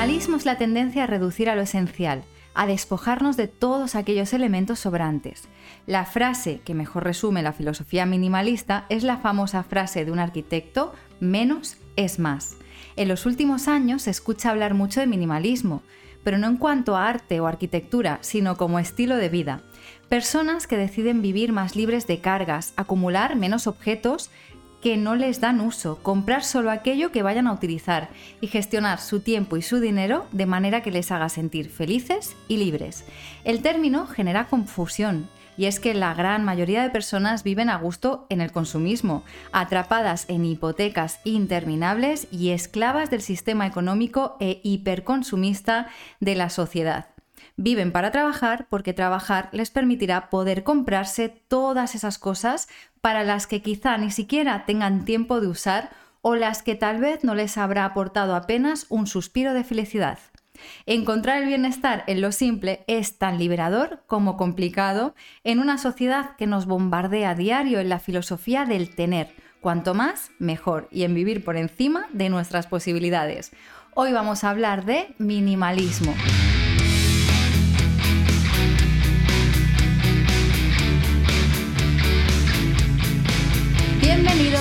minimalismo es la tendencia a reducir a lo esencial, a despojarnos de todos aquellos elementos sobrantes. La frase que mejor resume la filosofía minimalista es la famosa frase de un arquitecto, menos es más. En los últimos años se escucha hablar mucho de minimalismo, pero no en cuanto a arte o arquitectura, sino como estilo de vida. Personas que deciden vivir más libres de cargas, acumular menos objetos que no les dan uso, comprar solo aquello que vayan a utilizar y gestionar su tiempo y su dinero de manera que les haga sentir felices y libres. El término genera confusión y es que la gran mayoría de personas viven a gusto en el consumismo, atrapadas en hipotecas interminables y esclavas del sistema económico e hiperconsumista de la sociedad. Viven para trabajar porque trabajar les permitirá poder comprarse todas esas cosas para las que quizá ni siquiera tengan tiempo de usar o las que tal vez no les habrá aportado apenas un suspiro de felicidad. Encontrar el bienestar en lo simple es tan liberador como complicado en una sociedad que nos bombardea a diario en la filosofía del tener, cuanto más, mejor, y en vivir por encima de nuestras posibilidades. Hoy vamos a hablar de minimalismo.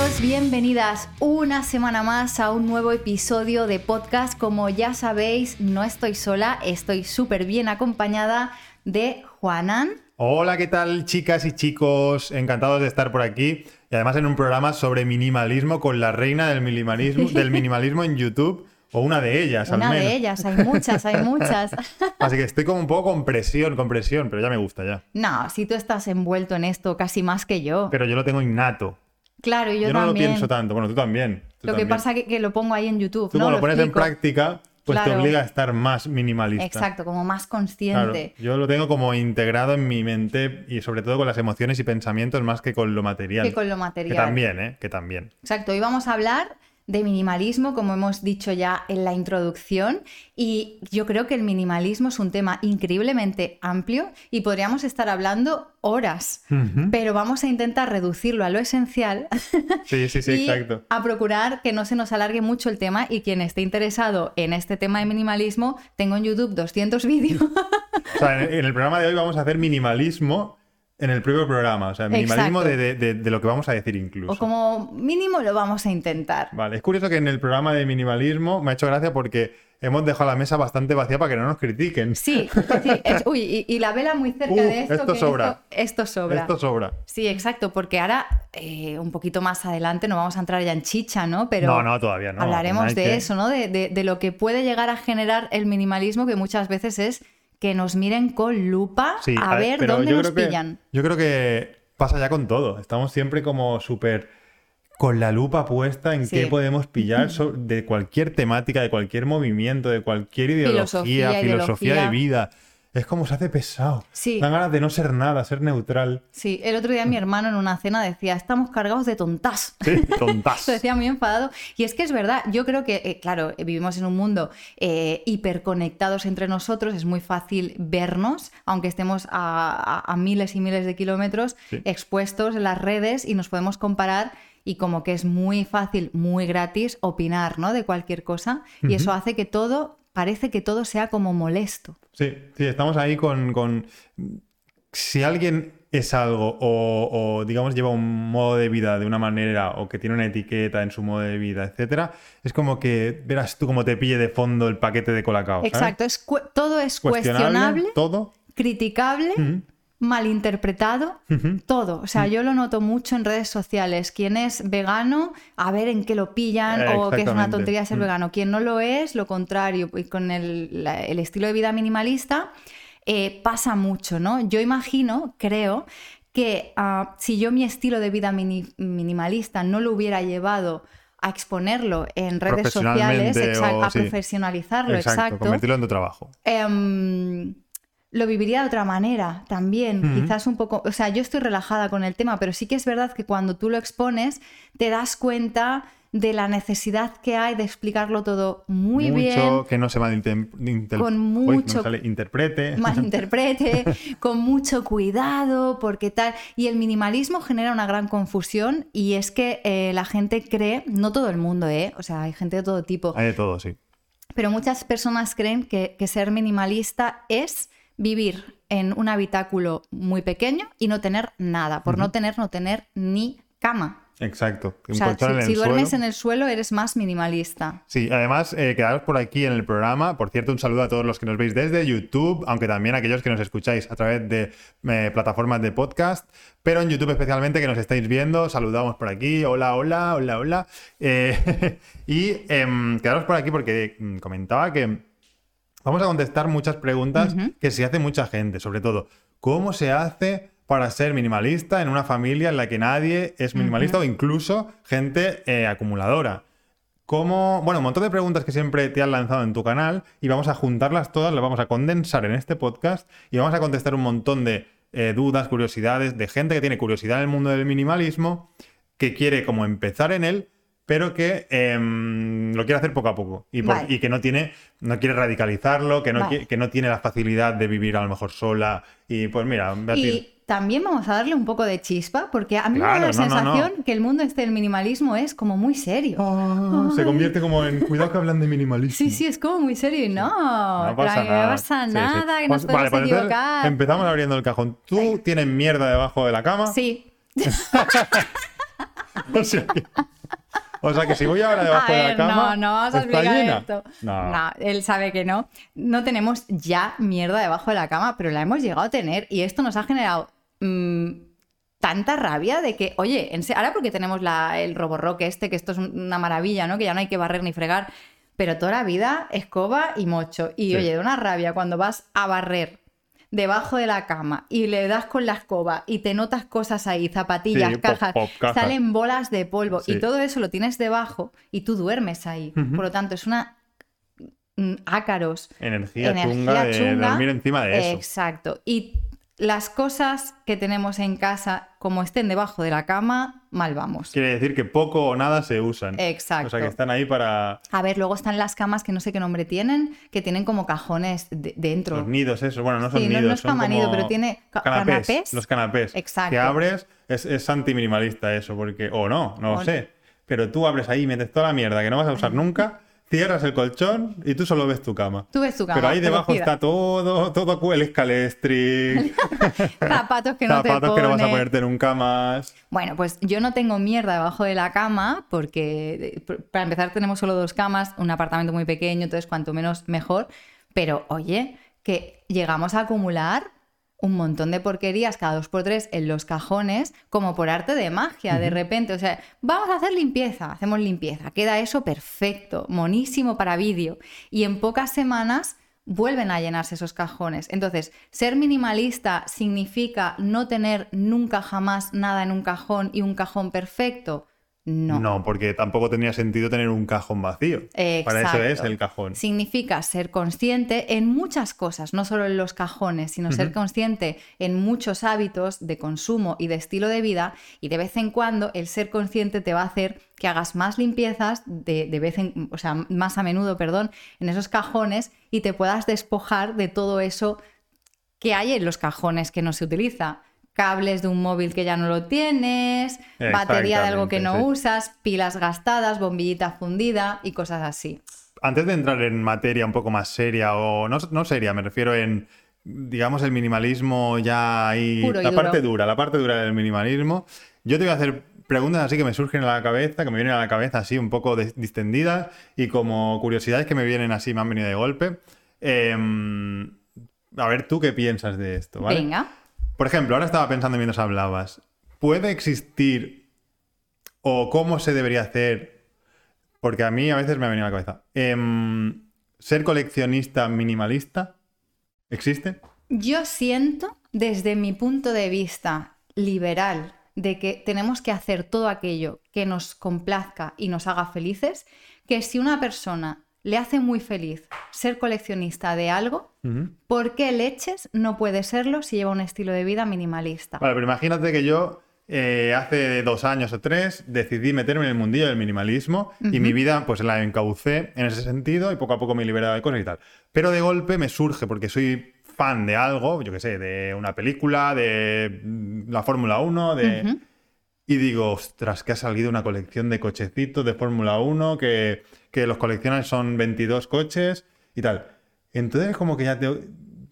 Bienvenidos, bienvenidas una semana más a un nuevo episodio de podcast. Como ya sabéis, no estoy sola, estoy súper bien acompañada de Juanan. Hola, ¿qué tal chicas y chicos? Encantados de estar por aquí y además en un programa sobre minimalismo con la reina del minimalismo, del minimalismo en YouTube. O una de ellas, una al menos. de ellas, hay muchas, hay muchas. Así que estoy como un poco con presión, con presión, pero ya me gusta ya. No, si tú estás envuelto en esto casi más que yo. Pero yo lo tengo innato. Claro, yo, Yo no lo pienso tanto. Bueno, tú también. tú Lo que pasa es que, que lo pongo ahí en YouTube. Tú ¿no? cuando lo pones en práctica, pues te obliga a estar más minimalista. Exacto, como más Claro, consciente. yo lo tengo como integrado en mi mente y sobre todo con las emociones y pensamientos más que con lo material. Que con lo Que material. también, ¿eh? Que también. Exacto, hoy vamos a hablar de minimalismo, como hemos dicho ya en la introducción, y yo creo que el minimalismo es un tema increíblemente amplio y podríamos estar hablando horas, pero vamos a intentar reducirlo a lo esencial Sí, sí, sí, y exacto. a procurar que no se nos alargue mucho el tema y quien esté interesado en este tema de minimalismo, tengo en YouTube 200 vídeos. O sea, en el programa de hoy vamos a hacer minimalismo en el propio programa. O sea, minimalismo de, de- de lo que vamos a decir incluso. o como mínimo lo vamos a intentar. Vale, es curioso que en el programa de minimalismo me ha hecho gracia porque hemos dejado la mesa bastante vacía para que no nos critiquen. Sí, sí, es- uy, y, y la vela muy cerca Uh, de esto. esto que sobra. Esto, esto sobra. Esto sobra. Sí, exacto, porque ahora, eh, un poquito más adelante, no vamos a entrar ya en chicha, ¿no? Pero No, no, todavía no. hablaremos de que- eso, ¿no? De- de lo que puede llegar a generar el minimalismo, que muchas veces es que nos miren con lupa Sí, a ver, dónde nos que- pillan. yo creo que pasa ya con todo. Estamos siempre como súper con la lupa puesta en Sí. qué podemos pillar de cualquier temática, de cualquier movimiento, de cualquier ideología, Filosofía, de vida. Es como se hace pesado. Sí. Dan ganas de no ser nada, ser neutral. Sí, el otro día mi hermano en una cena decía, estamos cargados de tontas. Sí, tontas. Lo decía muy enfadado. Y es que es verdad, yo creo que, eh, claro, vivimos en un mundo eh, hiperconectados entre nosotros, es muy fácil vernos, aunque estemos a, a- a miles y miles de kilómetros Sí. expuestos en las redes y nos podemos comparar y como que es muy fácil, muy gratis opinar, ¿no? De cualquier cosa. Y eso hace que todo, parece que todo sea como molesto. Sí, sí, estamos ahí con, con- Si alguien es algo o, o, digamos lleva un modo de vida de una manera o que tiene una etiqueta en su modo de vida, etcétera, es como que verás tú cómo te pille de fondo el paquete de Colacao. ¿sabes? Exacto, es todo es Cuestionable, cuestionable, todo. criticable. Malinterpretado, todo. O sea, yo lo noto mucho en redes sociales. Quien es vegano, a ver en qué lo pillan Eh, o que es una tontería ser Mm. vegano. Quien no lo es, lo contrario. Y con el, la- el estilo de vida minimalista eh, pasa mucho, ¿no? Yo imagino, creo, que ah, si yo mi estilo de vida mini- minimalista no lo hubiera llevado a exponerlo en redes sociales, o a sí. profesionalizarlo, exacto convertirlo en tu trabajo. Em, lo viviría de otra manera también, quizás un poco, o sea, yo estoy relajada con el tema, pero sí que es verdad que cuando tú lo expones te das cuenta de la necesidad que hay de explicarlo todo muy Mucho, bien, que no se malinterprete. Con mucho- interprete. malinterprete, con mucho cuidado, porque tal. Y el minimalismo genera una gran confusión y es que eh, la gente cree, no todo el mundo, ¿eh? O sea, hay gente de todo tipo, Hay de todo, sí. pero muchas personas creen que, que ser minimalista es vivir en un habitáculo muy pequeño y no tener nada. Por no tener, no tener ni cama. Exacto. O sea, si, en el si duermes en el suelo eres más minimalista. Sí, además, eh, quedaros por aquí en el programa. Por cierto, un saludo a todos los que nos veis desde YouTube, aunque también a aquellos que nos escucháis a través de eh, plataformas de podcast, pero en YouTube especialmente que nos estáis viendo. Saludamos por aquí. Hola, hola, hola, hola. Eh, y em, quedaros por aquí porque mm, comentaba que vamos a contestar muchas preguntas que se hace mucha gente, sobre todo, ¿cómo se hace para ser minimalista en una familia en la que nadie es minimalista o incluso gente eh, acumuladora? ¿Cómo? Bueno, un montón de preguntas que siempre te han lanzado en tu canal y vamos a juntarlas todas, las vamos a condensar en este podcast y vamos a contestar un montón de eh, dudas, curiosidades, de gente que tiene curiosidad en el mundo del minimalismo, que quiere como empezar en él, pero que em, lo quiere hacer poco a poco y, por- Vale. y que no tiene, no quiere radicalizarlo, que no, Vale. que no tiene la facilidad de vivir a lo mejor sola y pues mira, Beatriz, Y también vamos a darle un poco de chispa, porque a mí me da la no, no, no. sensación que el mundo este del minimalismo es como muy serio. Ah, se convierte como en cuidado que hablan de minimalismo. Sí, sí, es como muy serio y no, No pasa nada. no pasa Sí, sí. nada, que Pues, nos vale, podemos pues equivocar. empezamos abriendo el cajón. ¿Tú tienes mierda debajo de la cama? Sí. O sea que, o sea que si voy ahora debajo A de la cama. no, no vamos a ¿está explicar llena? esto. No. él sabe que no. No tenemos ya mierda debajo de la cama, pero la hemos llegado a tener y esto nos ha generado mm, tanta rabia de que, oye, en se- ahora porque tenemos la, el Roborock este, que esto es un- una maravilla, ¿no? Que ya no hay que barrer ni fregar, pero toda la vida escoba y mocho. Y Sí. oye, de una rabia cuando vas a barrer debajo de la cama y le das con la escoba y te notas cosas ahí, zapatillas, Sí, cajas, pop, salen bolas de polvo Sí. y todo eso lo tienes debajo y tú duermes ahí. Por lo tanto, es una mm, ácaros. Energía, Energía chunga de dormir encima de eso. Exacto. Y las cosas que tenemos en casa, como estén debajo de la cama, mal vamos. Quiere decir que poco o nada se usan. Exacto. O sea que están ahí para A ver, luego están las camas que no sé qué nombre tienen, que tienen como cajones de- dentro. los nidos, eso. Bueno, no son Sí, no- no nidos. es son pero tiene ca- canapés, canapés. Los canapés. Exacto. Que abres, es, es anti-minimalista eso, porque. O no, no lo sé. Pero tú abres ahí, metes toda la mierda que no vas a usar nunca, cierras el colchón y tú solo ves tu cama. Tú ves tu cama. Pero ahí debajo está todo, todo el escalestric, Zapatos que no te zapatos que no vas a pones. ponerte nunca más. Bueno, pues yo no tengo mierda debajo de la cama porque eh, para empezar tenemos solo dos camas, un apartamento muy pequeño, entonces cuanto menos mejor. Pero oye, que llegamos a acumular un montón de porquerías cada dos por tres en los cajones como por arte de magia de repente. O sea, vamos a hacer limpieza, hacemos limpieza, queda eso perfecto, monísimo para vídeo. Y en pocas semanas vuelven a llenarse esos cajones. Entonces, ser minimalista significa no tener nunca jamás nada en un cajón y un cajón perfecto. No. porque tampoco tendría sentido tener un cajón vacío. Para eso es Exacto. el cajón. Significa ser consciente en muchas cosas, no solo en los cajones, sino ser consciente en muchos hábitos de consumo y de estilo de vida. Y de vez en cuando el ser consciente te va a hacer que hagas más limpiezas, de, de vez en, o sea, más a menudo, perdón, en esos cajones y te puedas despojar de todo eso que hay en los cajones que no se utiliza. Cables de un móvil que ya no lo tienes, batería de algo que no sí. usas, pilas gastadas, bombillita fundida y cosas así. Antes de entrar en materia un poco más seria, o no, no seria, me refiero en, digamos, el minimalismo ya ahí. Puro y la duro. parte dura, la parte dura del minimalismo. Yo te voy a hacer preguntas así que me surgen a la cabeza, que me vienen a la cabeza así un poco distendidas y como curiosidades que me vienen así, me han venido de golpe. Em, a ver, ¿tú qué piensas de esto? ¿vale? Venga. Por ejemplo, ahora estaba pensando mientras hablabas, ¿puede existir o cómo se debería hacer? Porque a mí a veces me ha venido a la cabeza. em, ¿Ser coleccionista minimalista? ¿Existe? Yo siento, desde mi punto de vista liberal, de que tenemos que hacer todo aquello que nos complazca y nos haga felices, que si una persona le hace muy feliz ser coleccionista de algo. ¿por qué leches no puede serlo si lleva un estilo de vida minimalista? Vale, pero imagínate que yo eh, hace dos años o tres decidí meterme en el mundillo del minimalismo y mi vida pues la encaucé en ese sentido y poco a poco me he liberado de cosas y tal. Pero de golpe me surge porque soy fan de algo, yo qué sé, de una película, de mm, la Fórmula 1, de... Y digo, ostras, que ha salido una colección de cochecitos de Fórmula 1 que, que los coleccionan son 22 coches y tal. Entonces, como que ya te,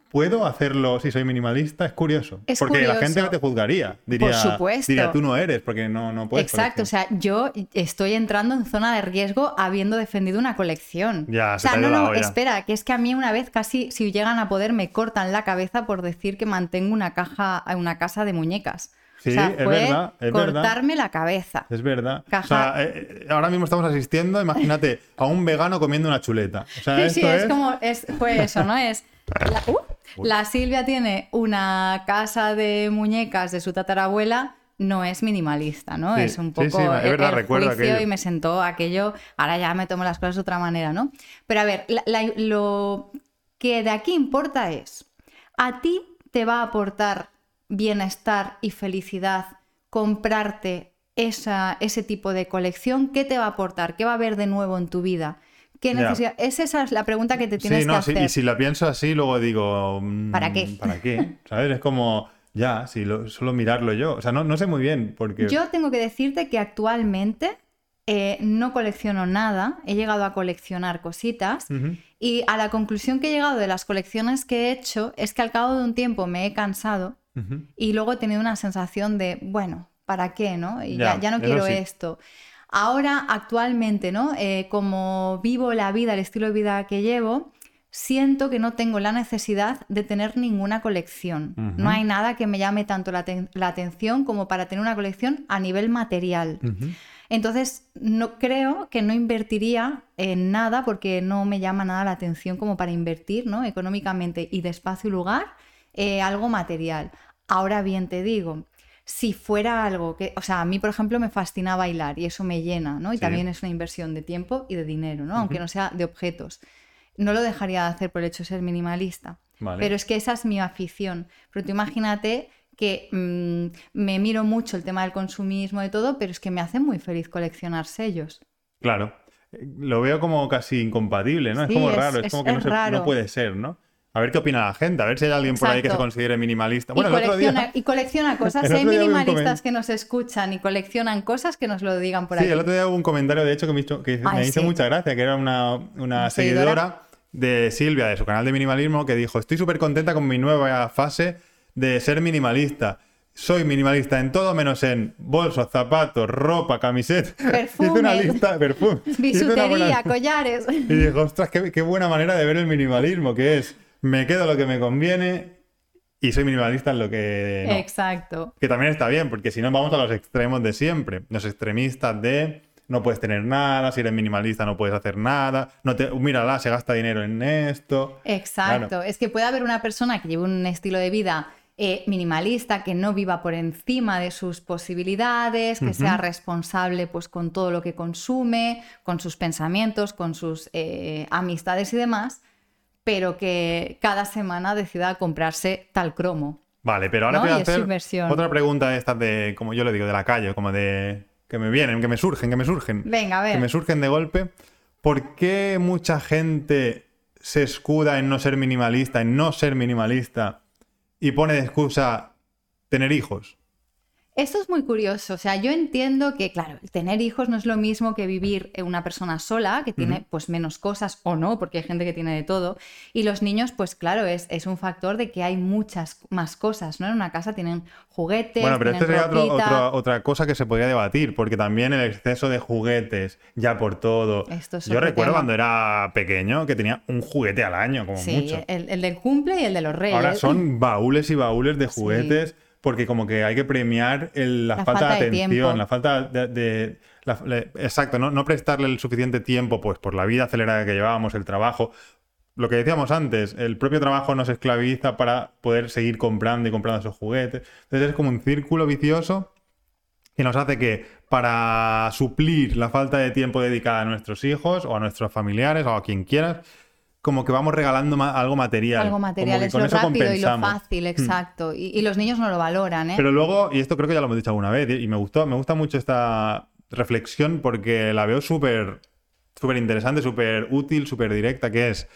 ¿Puedo hacerlo si soy minimalista? Es curioso. Es porque la gente te juzgaría. Diría, Por supuesto. diría, tú no eres, porque no, no puedes. Exacto, o sea, yo estoy entrando en zona de riesgo habiendo defendido una colección. Ya, o se sea, no, no, espera, que es que a mí una vez casi, si llegan a poder, me cortan la cabeza por decir que mantengo una caja, una casa de muñecas. Sí, o sea, es fue verdad, es verdad. cortarme la cabeza. Es verdad. Caja- O sea, eh, eh, ahora mismo estamos asistiendo, imagínate, a un vegano comiendo una chuleta. O sea, Sí, esto sí, es, es... como, es, fue eso, ¿no? Es, la, uh, la Silvia tiene una casa de muñecas de su tatarabuela, no es minimalista, ¿no? Sí, es un sí, poco sí, es el- verdad, el recuerdo juicio aquello. y me sentó aquello, ahora ya me tomo las cosas de otra manera, ¿no? Pero a ver, la- la- lo que de aquí importa es, ¿a ti te va a aportar bienestar y felicidad comprarte esa, ese tipo de colección? ¿Qué te va a aportar? ¿Qué va a haber de nuevo en tu vida? ¿Qué necesidad? Es esa es la pregunta que te tienes Sí, no, que sí, hacer. y si la pienso así, luego digo... mm, ¿Para qué? ¿Para qué? ¿Sabes? Es como, ya, si lo- solo mirarlo yo. O sea, no, no sé muy bien, porque... Yo tengo que decirte que actualmente eh, no colecciono nada, he llegado a coleccionar cositas y a la conclusión que he llegado de las colecciones que he hecho es que al cabo de un tiempo me he cansado Y luego he tenido una sensación de, bueno, ¿para qué? ¿no? Y ya, Ya, ya no quiero sí. esto. Ahora, actualmente, ¿no? Eh, como vivo la vida, el estilo de vida que llevo, siento que no tengo la necesidad de tener ninguna colección. No hay nada que me llame tanto la, la atención como para tener una colección a nivel material. Entonces, no creo que no invertiría en nada porque no me llama nada la atención como para invertir, ¿no? Económicamente y de espacio y lugar, eh, algo material. Ahora bien, te digo, si fuera algo que, o sea, a mí, por ejemplo, me fascina bailar y eso me llena, ¿no? Y Sí. también es una inversión de tiempo y de dinero, ¿no? Aunque no sea de objetos. No lo dejaría de hacer por el hecho de ser minimalista. Vale. Pero es que esa es mi afición. Pero tú imagínate que mm, me miro mucho el tema del consumismo y todo, pero es que me hace muy feliz coleccionar sellos. Claro. Eh, Lo veo como casi incompatible, ¿no? Sí, es como raro, es, es- como que no, se- puede ser, ¿no? A ver qué opina la gente, a ver si hay alguien por ahí que se considere minimalista. y, el otro colecciona, día... y colecciona cosas. Si hay minimalistas que nos escuchan y coleccionan cosas, que nos lo digan por Sí, aquí. el otro día hubo un comentario, de hecho, que me hizo, que Ay, me hizo sí. mucha gracia, que era una, seguidora, de Silvia, de su canal de minimalismo, que dijo, estoy súper contenta con mi nueva fase de ser minimalista. Soy minimalista en todo menos en bolsos, zapatos, ropa, camiseta. Hice una lista buena- Bisutería, collares. Y dijo, ostras, qué, qué buena manera de ver el minimalismo, que es, me quedo lo que me conviene y soy minimalista en lo que no. Exacto. Que también está bien, porque si no vamos a los extremos de siempre. Los extremistas de no puedes tener nada, si eres minimalista no puedes hacer nada, no te, mírala, se gasta dinero en esto. Exacto. Claro. Es que puede haber una persona que lleve un estilo de vida eh, minimalista, que no viva por encima de sus posibilidades, que sea responsable pues, con todo lo que consume, con sus pensamientos, con sus eh, amistades y demás, pero que cada semana decida comprarse tal cromo. Vale, pero ahora ¿No? te voy a Y es su hacer inversión. otra pregunta de estas de, como yo le digo, de la calle, como de que me vienen, que me surgen, que me surgen. Venga, a ver. que me surgen de golpe. ¿Por qué mucha gente se escuda en no ser minimalista, en no ser minimalista y pone de excusa tener hijos? Esto es muy curioso. O sea, yo entiendo que, claro, tener hijos no es lo mismo que vivir en una persona sola, que tiene pues menos cosas o no, porque hay gente que tiene de todo. Y los niños, pues claro, es, es un factor de que hay muchas más cosas, ¿no? En una casa tienen juguetes, Bueno, pero esto sería otro- ropita. otro- otra cosa que se podría debatir, porque también el exceso de juguetes, ya por todo. Esto es Yo recuerdo tema. cuando era pequeño que tenía un juguete al año, como Sí, mucho. el, el del cumple y el de los reyes. Ahora son baúles y baúles de juguetes, porque como que hay que premiar el- la, La falta, falta de atención, tiempo. la falta de... de- la- le- exacto, no, no prestarle el suficiente tiempo, pues por la vida acelerada que llevábamos, el trabajo. Lo que decíamos antes, el propio trabajo nos esclaviza para poder seguir comprando y comprando esos juguetes. Entonces es como un círculo vicioso que nos hace que para suplir la falta de tiempo dedicada a nuestros hijos o a nuestros familiares o a quien quieras, como que vamos regalando ma- algo material. Algo material, es lo rápido y lo compensamos. Hmm. fácil, exacto. Y, y los niños no lo valoran, ¿eh? Pero luego, y esto creo que ya lo hemos dicho alguna vez, y me gustó, me gusta mucho esta reflexión porque la veo súper súper interesante, súper útil, súper directa, que es,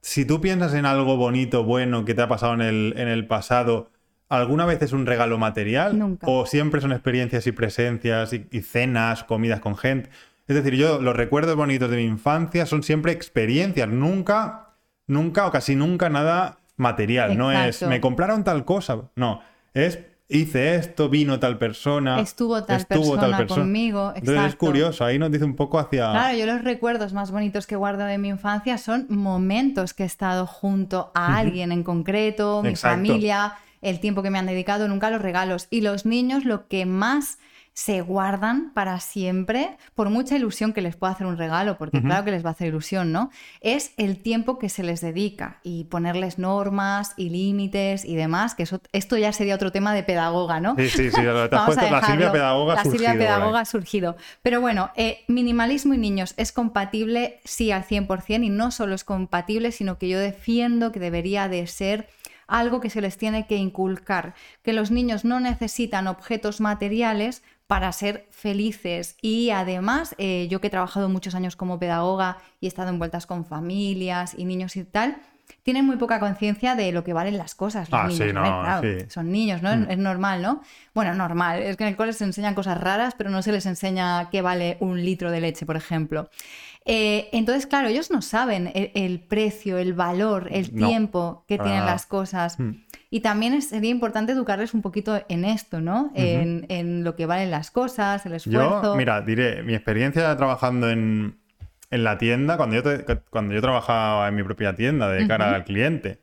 si tú piensas en algo bonito, bueno, que te ha pasado en el, en el pasado, ¿alguna vez es un regalo material? Nunca. ¿O siempre son experiencias y presencias y, y cenas, comidas con gente? Es decir, yo los recuerdos bonitos de mi infancia son siempre experiencias, nunca, nunca o casi nunca nada material. No es, me compraron tal cosa. No, es, hice esto, vino tal persona. Estuvo tal estuvo persona conmigo, Entonces es curioso, ahí nos dice un poco hacia... Claro, yo los recuerdos más bonitos que guardo de mi infancia son momentos que he estado junto a alguien en concreto, mi Exacto. familia, el tiempo que me han dedicado, nunca los regalos. Y los niños lo que más se guardan para siempre, por mucha ilusión que les pueda hacer un regalo, porque claro que les va a hacer ilusión, ¿no? Es el tiempo que se les dedica y ponerles normas y límites y demás, que eso, esto ya sería otro tema de pedagoga, ¿no? Sí, sí, sí, lo- te has Vamos a puesto la Silvia. Pedagoga La Silvia surgido. Pedagoga ha surgido. Pero bueno, eh, minimalismo y niños es compatible, sí, al 100%, y no solo es compatible, sino que yo defiendo que debería de ser algo que se les tiene que inculcar, que los niños no necesitan objetos materiales para ser felices y además eh, yo que he trabajado muchos años como pedagoga y he estado envueltas con familias y niños y tal, tienen muy poca conciencia de lo que valen las cosas. Los Ah, niños, sí, ver, no, claro, sí. Son niños, ¿no? Es- Es normal, ¿no? Bueno, normal. Es que en el cole se enseñan cosas raras, pero no se les enseña qué vale un litro de leche, por ejemplo. Eh, entonces, claro, ellos no saben el, el precio, el valor, el No, tiempo que tienen nada. las cosas. Mm. Y también sería importante educarles un poquito en esto, ¿no? en, en lo que valen las cosas, el esfuerzo. Yo, mira, diré, mi experiencia trabajando en, en la tienda, cuando yo, te- cuando yo trabajaba en mi propia tienda de cara al cliente,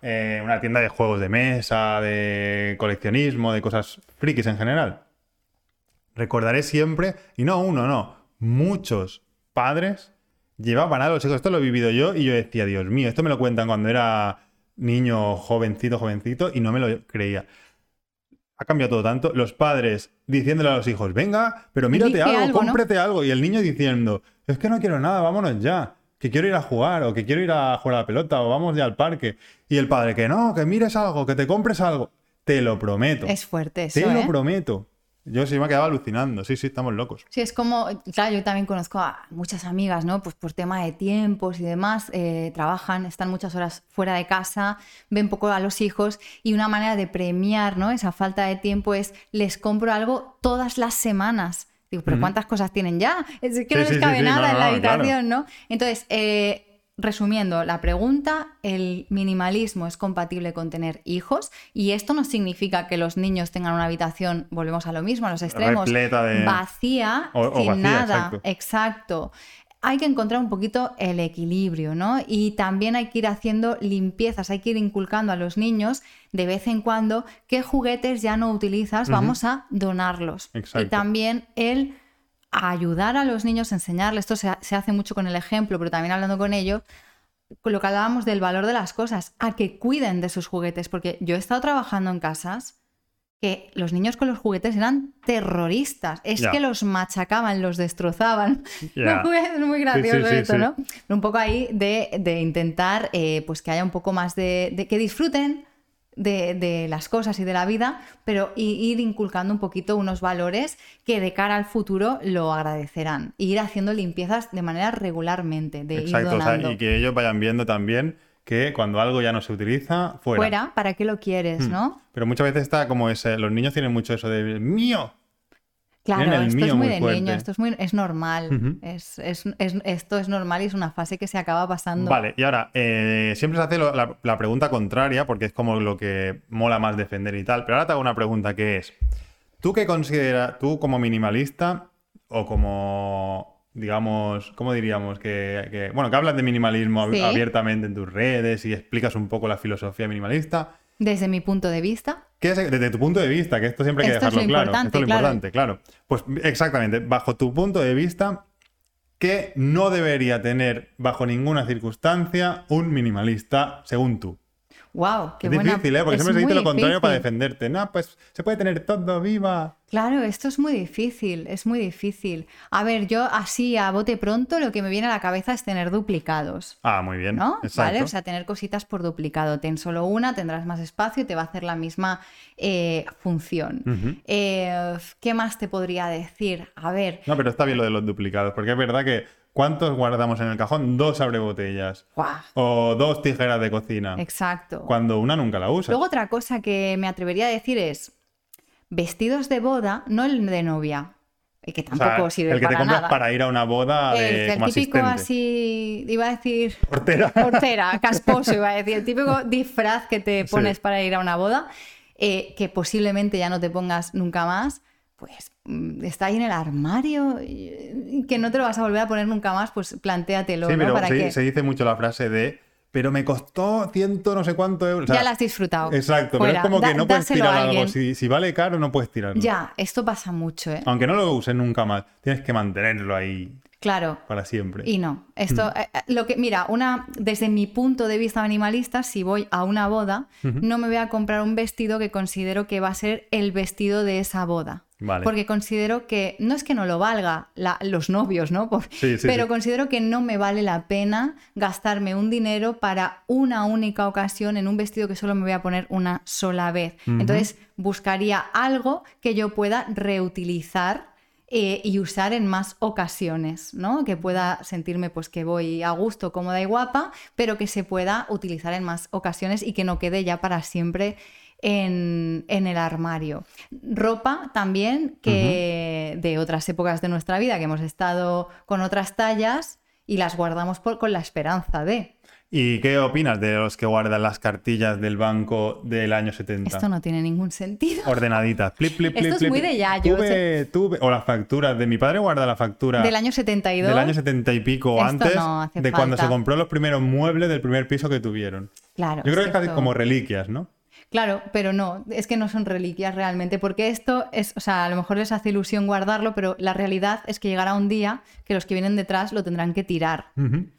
eh, una tienda de juegos de mesa, de coleccionismo, de cosas frikis en general, recordaré siempre, y no uno, no, muchos padres llevaban a los hijos, esto lo he vivido yo, y yo decía, Dios mío, esto me lo cuentan cuando era niño, jovencito, jovencito, y no me lo creía ha cambiado todo tanto. Los padres diciéndole a los hijos, venga, pero mírate algo, algo, algo. Y el niño diciendo, es que no quiero nada, vámonos ya. Que quiero ir a jugar, o que quiero ir a jugar a la pelota, o vamos ya al parque. Y el padre, que no, que mires algo, que te compres algo. Te lo prometo. Es fuerte te eso, lo ¿eh? prometo. Yo sí me quedaba alucinando. Sí, sí, estamos locos. Sí, es como, claro, yo también conozco a muchas amigas, ¿no? Pues por tema de tiempos y demás, eh, trabajan, están muchas horas fuera de casa, ven poco a los hijos y una manera de premiar, ¿no? Esa falta de tiempo es, les compro algo todas las semanas. Digo, pero ¿cuántas cosas tienen ya? Es que Sí, no les sí, cabe sí, nada no, en la no, claro. habitación, ¿no? Entonces, eh, resumiendo la pregunta, el minimalismo es compatible con tener hijos y esto no significa que los niños tengan una habitación, volvemos a lo mismo, a los extremos, de- vacía, O- o sin vacía, nada. exacto. Exacto. Hay que encontrar un poquito el equilibrio, ¿no? Y también hay que ir haciendo limpiezas, hay que ir inculcando a los niños de vez en cuando qué juguetes ya no utilizas, vamos a donarlos. Y Exacto. también el ayudar a los niños, enseñarles, esto se, ha- se hace mucho con el ejemplo, pero también hablando con ellos, con lo que hablábamos del valor de las cosas, a que cuiden de sus juguetes, porque yo he estado trabajando en casas que los niños con los juguetes eran terroristas, es que los machacaban, los destrozaban. Es muy gracioso sí, esto, sí. ¿no? Un poco ahí de, de intentar eh, pues que haya un poco más de, de que disfruten de, de las cosas y de la vida, pero ir inculcando un poquito unos valores que de cara al futuro lo agradecerán. Ir haciendo limpiezas de manera regularmente, de ir Exacto. o sea, donando. y que ellos vayan viendo también que cuando algo ya no se utiliza, fuera. Fuera, ¿para qué lo quieres, Hmm. no? Pero muchas veces está como ese, los niños tienen mucho eso de mío. Claro, esto es muy muy de fuerte. niño, esto es muy es normal. Ujú. es, es- es- esto es normal y es una fase que se acaba pasando. Vale, y ahora, eh, siempre se hace lo- la, la pregunta contraria, porque es como lo que mola más defender y tal. Pero ahora te hago una pregunta que es: ¿tú qué consideras, tú como minimalista o como, digamos, ¿cómo diríamos? Que, que- bueno, que hablas de minimalismo Sí. abiertamente en tus redes y explicas un poco la filosofía minimalista. Desde mi punto de vista, ¿Qué es, desde tu punto de vista, que esto siempre hay que Esto es dejarlo lo claro. importante, esto es lo claro. importante, claro. Pues exactamente, bajo tu punto de vista, ¿qué no debería tener bajo ninguna circunstancia un minimalista según tú? Wow, qué es buena. difícil, ¿eh? Porque siempre se dice lo contrario para defenderte. No, pues se puede tener todo, viva. Claro, esto es muy difícil, es muy difícil. A ver, yo así a bote pronto lo que me viene a la cabeza es tener duplicados. Ah, muy bien. ¿No? Exacto. ¿Vale? O sea, tener cositas por duplicado. Ten solo una, tendrás más espacio y te va a hacer la misma eh, función. Eh, ¿Qué más te podría decir? A ver, No, pero está bien lo de los duplicados, porque es verdad que ¿cuántos guardamos en el cajón? Dos abrebotellas. ¡guau! O dos tijeras de cocina. Exacto. Cuando una nunca la usa. Luego otra cosa que me atrevería a decir es vestidos de boda, no el de novia. y que O sea, tampoco sirve el que te compras nada. para ir a una boda el, de, el como típico asistente. así, iba a decir Portera. portera, casposo, iba a decir, el típico disfraz que te Sí. pones para ir a una boda, eh, que posiblemente ya no te pongas nunca más, pues está ahí en el armario que no te lo vas a volver a poner nunca más, pues plantéatelo, Sí, ¿no? pero Para se, que se dice mucho la frase de pero me costó ciento no sé cuánto euros. O sea, ya la has disfrutado. Exacto, pero es como Da- que no puedes tirar algo. Si, si vale caro, no puedes tirarlo. Ya, esto pasa mucho, ¿eh? Aunque no lo uses nunca más, tienes que mantenerlo ahí Claro. para siempre. Y no, esto, eh, eh, lo que, mira, una, desde mi punto de vista minimalista, si voy a una boda, no me voy a comprar un vestido que considero que va a ser el vestido de esa boda. Vale. Porque considero que, no es que no lo valga la- los novios, ¿no? Por- Sí, sí, pero sí. considero que no me vale la pena gastarme un dinero para una única ocasión en un vestido que solo me voy a poner una sola vez. Entonces buscaría algo que yo pueda reutilizar eh, y usar en más ocasiones, ¿no? Que pueda sentirme pues que voy a gusto, cómoda y guapa, pero que se pueda utilizar en más ocasiones y que no quede ya para siempre en, en el armario. Ropa también que de otras épocas de nuestra vida, que hemos estado con otras tallas y las guardamos por- con la esperanza de. ¿Y qué opinas de los que guardan las cartillas del banco del año 70? Esto no tiene ningún sentido. Ordenaditas. Plip, plip, plip, Esto es muy de yayo, Tuve- tuve- O las facturas. De mi padre guarda la factura Del año 72. del año 70 y pico Esto antes no hace de cuando se compró los primeros muebles del primer piso que tuvieron. Claro. Yo creo que es casi como reliquias, ¿no? Claro, pero no, es que no son reliquias realmente, porque esto es, o sea, a lo mejor les hace ilusión guardarlo, pero la realidad es que llegará un día que los que vienen detrás lo tendrán que tirar,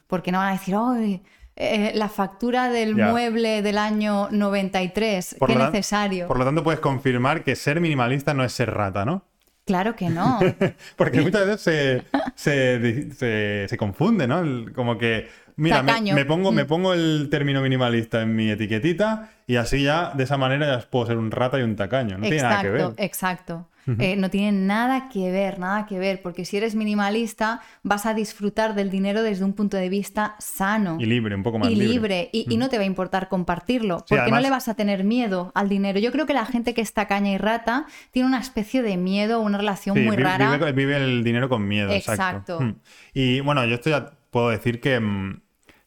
porque no van a decir, ¡ay! Eh, la factura del Ya. mueble del año 93, Por qué lo necesario. Por lo tanto, puedes confirmar que ser minimalista no es ser rata, ¿no? Claro que no. Porque muchas veces se, se, se- se confunde, ¿no? El- Como que, mira, me, Tacaño. me pongo, Mm. me pongo el término minimalista en mi etiquetita y así ya, de esa manera, ya puedo ser un rata y un tacaño. No tiene nada que ver. exacto. Eh, no tiene nada que ver, nada que ver, porque si eres minimalista vas a disfrutar del dinero desde un punto de vista sano. Y libre, un poco más y libre. libre, y, y no te va a importar compartirlo, porque no además- le vas a tener miedo al dinero. Yo creo que la gente que está caña y rata tiene una especie de miedo, una relación Sí, muy rara. Vive, vive el dinero con miedo, exacto. Exacto. Mm. Y bueno, yo esto ya puedo decir que, mm,